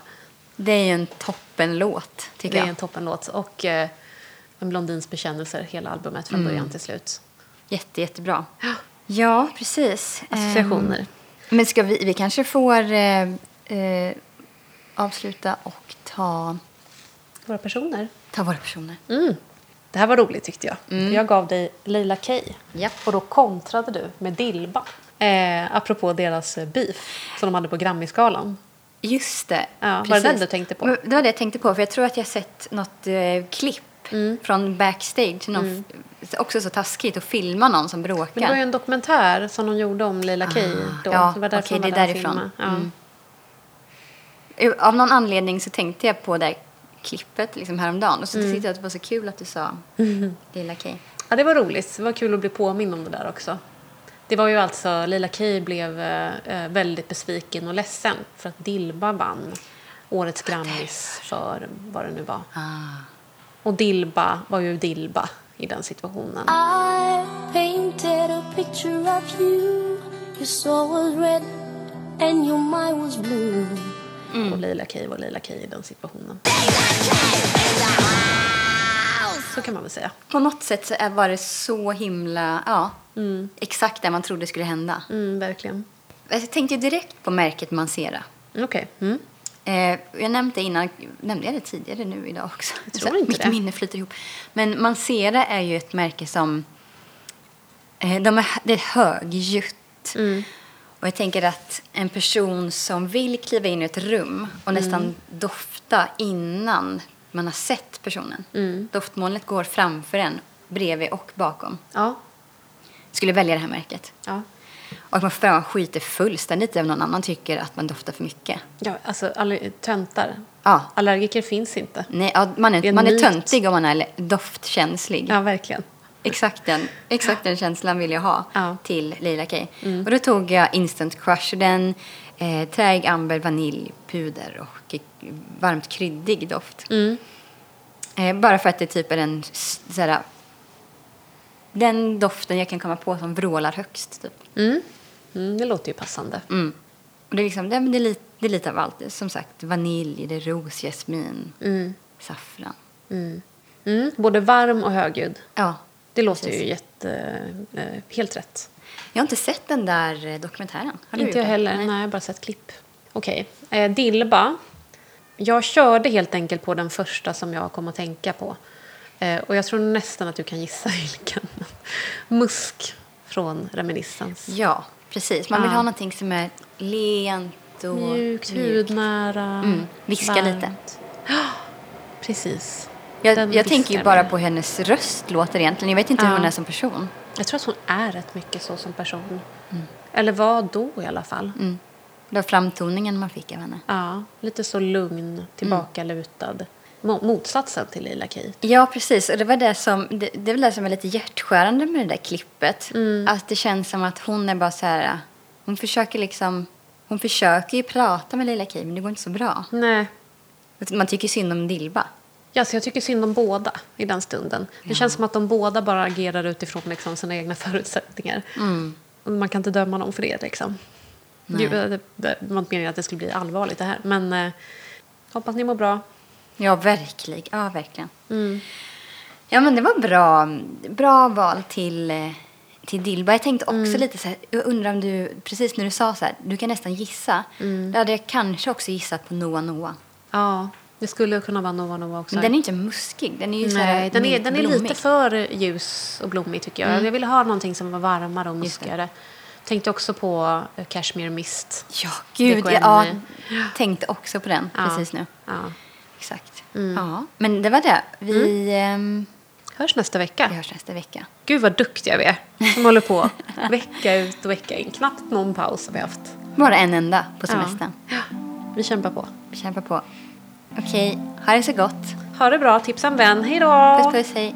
B: Det är ju en toppenlåt, tycker
A: Det är
B: jag.
A: en toppenlåt. Och eh, En blondins bekännelser, hela albumet från början till slut.
B: Jätte, jättebra. Ja, precis.
A: Associationer.
B: Ehm, men ska vi, vi kanske får eh, eh, avsluta och ta,
A: Våra personer.
B: ta våra personer.
A: Mm. Det här var roligt tyckte jag. Jag gav dig Leila K.
B: Japp.
A: Och då kontrade du med Dilba. Eh, apropå deras eh, beef som de hade på Grammisgalan.
B: Just det.
A: Ja, var det
B: precis.
A: den du tänkte på?
B: Men Det var det jag tänkte på. För jag tror att jag sett något eh, klipp
A: Mm.
B: från backstage. Någon, Också så taskigt att filma någon som bråkar.
A: Men det var ju en dokumentär som de gjorde om Leila K. Då.
B: ja,
A: det var därför de
B: det är därifrån.
A: Ja.
B: Mm. Av någon anledning så tänkte jag på det här klippet liksom häromdagen. Och så
A: Mm.
B: tyckte jag att det var så kul att du sa (laughs) Lilla Kay.
A: Ja, det var roligt. Det var kul att bli påmind om det där också. Det var ju alltså, Leila K blev eh, eh, väldigt besviken och ledsen för att Dilba vann årets Grammis för vad det nu var.
B: Ah.
A: Och Dilba var ju Dilba i den situationen.
C: I painted a picture of you. Your soul was red and your mind was blue.
A: Och Leila K var Leila K i den situationen. Så kan man väl säga.
B: På något sätt så är- var det så himla, ja, exakt det man trodde skulle hända.
A: Mm, verkligen.
B: Jag tänkte direkt på märket Mancera.
A: Okej. Mm.
B: Eh, jag nämnde innan, nämnde jag det tidigare nu idag också?
A: Jag tror inte
B: mitt
A: det.
B: minne flyter ihop. Men Mancera är ju ett märke som, eh, de är, det är högljutt.
A: Mm.
B: Och jag tänker att en person som vill kliva in i ett rum och nästan
A: Mm.
B: dofta innan man har sett personen.
A: Mm.
B: Doftmolnet går framför en, bredvid och bakom.
A: Ja.
B: Skulle välja det här märket.
A: Ja.
B: Och man får skiter fullständigt om någon annan tycker att man doftar för mycket.
A: ja, alltså aller- töntar.
B: Ja,
A: Allergiker finns inte.
B: Nej, ja, man
A: är
B: är,
A: en
B: man är töntig om man är doftkänslig.
A: Ja, verkligen.
B: Exakt, den, exakt den känslan vill jag ha
A: Ja. Mm.
B: till Leila K. Och då tog jag Instant Crush. Den eh, träig amber, vanilj, puder och varmt kryddig doft.
A: Mm.
B: Eh, bara för att det typ är den, s- såhär, den doften jag kan komma på som vrålar högst. Typ.
A: Mm. Mm, det låter ju passande.
B: Mm. Och det, är liksom, det, det, är lite, det är lite av allt. Som sagt, vanilj, det är ros, jasmin,
A: Mm.
B: saffran.
A: Mm. Mm. Både varm och högljudd.
B: Ja,
A: Det låter
B: Precis.
A: ju jätte, eh, helt rätt.
B: Jag har inte sett den där eh, dokumentären. Har du
A: Inte jag
B: det?
A: heller. Nej.
B: Nej.
A: jag har bara sett klipp. Okej. Eh, Dilba. Jag körde helt enkelt på den första som jag kom att tänka på. Eh, och jag tror nästan att du kan gissa (laughs) vilken. Musk från Reminiscence.
B: Ja, precis. Man vill
A: Ja.
B: ha någonting som är lent och
A: Mjukt, hudnära.
B: Mm, viska
A: varmt.
B: lite. (gasps)
A: Precis.
B: Jag,
A: Den
B: jag tänker ju bara på hennes röst låter egentligen. Jag vet inte hur
A: Ja.
B: hon är som person.
A: Jag tror att hon är rätt mycket så som person. Eller var då i alla fall.
B: Mm. Det var framtoningen man fick av henne.
A: Ja, lite så lugn, tillbakalutad. Mo- motsatsen till Lila K.
B: Ja, precis. Och det var det som, det, det är väl det som är lite hjärtskärande med det där klippet.
A: Mm.
B: Att det känns som att hon är bara så här, hon försöker liksom, hon försöker ju prata med Leila Kay, men det går inte så bra.
A: Nej.
B: Man tycker synd om Dilba.
A: Ja, så jag tycker synd om båda i den stunden. Det känns som att de båda bara agerar utifrån liksom, sina egna förutsättningar. Och Man kan inte döma dem för det. Liksom.
B: Nej.
A: Det, det var inte meningen att det skulle bli allvarligt det här. Men eh, hoppas ni mår bra.
B: Ja, verkligen. Ja, verkligen.
A: Mm.
B: Ja, men det var bra, bra val till eh, till Dilba. Jag tänkte också
A: Mm.
B: lite så här, jag undrar om du, precis när du sa så här, du kan nästan gissa.
A: Mm.
B: Då hade jag kanske också gissat på Noah Noah.
A: Ja, det skulle kunna vara Nova Nova också.
B: Men den är inte muskig, den är ju så här
A: Nej, den är, den är
B: blommig.
A: lite för ljus och blommig tycker jag. Jag ville ha någonting som var varmare och muskigare. Tänkte också på eh, Cashmere Mist.
B: Ja, gud,
A: DKNY.
B: ja, tänkte också på den
A: Ja.
B: precis nu.
A: Ja.
B: Exakt.
A: Mm.
B: Ja, men det var det. Vi, ehm,
A: Hörs nästa vecka.
B: vi hörs nästa vecka.
A: Gud vad duktiga vi är som håller på vecka ut och vecka in. Knappt någon paus har vi haft.
B: Bara en enda på semestern.
A: Vi kämpar på.
B: Vi kämpar på. Okej, ha det så gott.
A: Ha det bra, tipsa en vän. Hej då!
B: Puss puss, hej.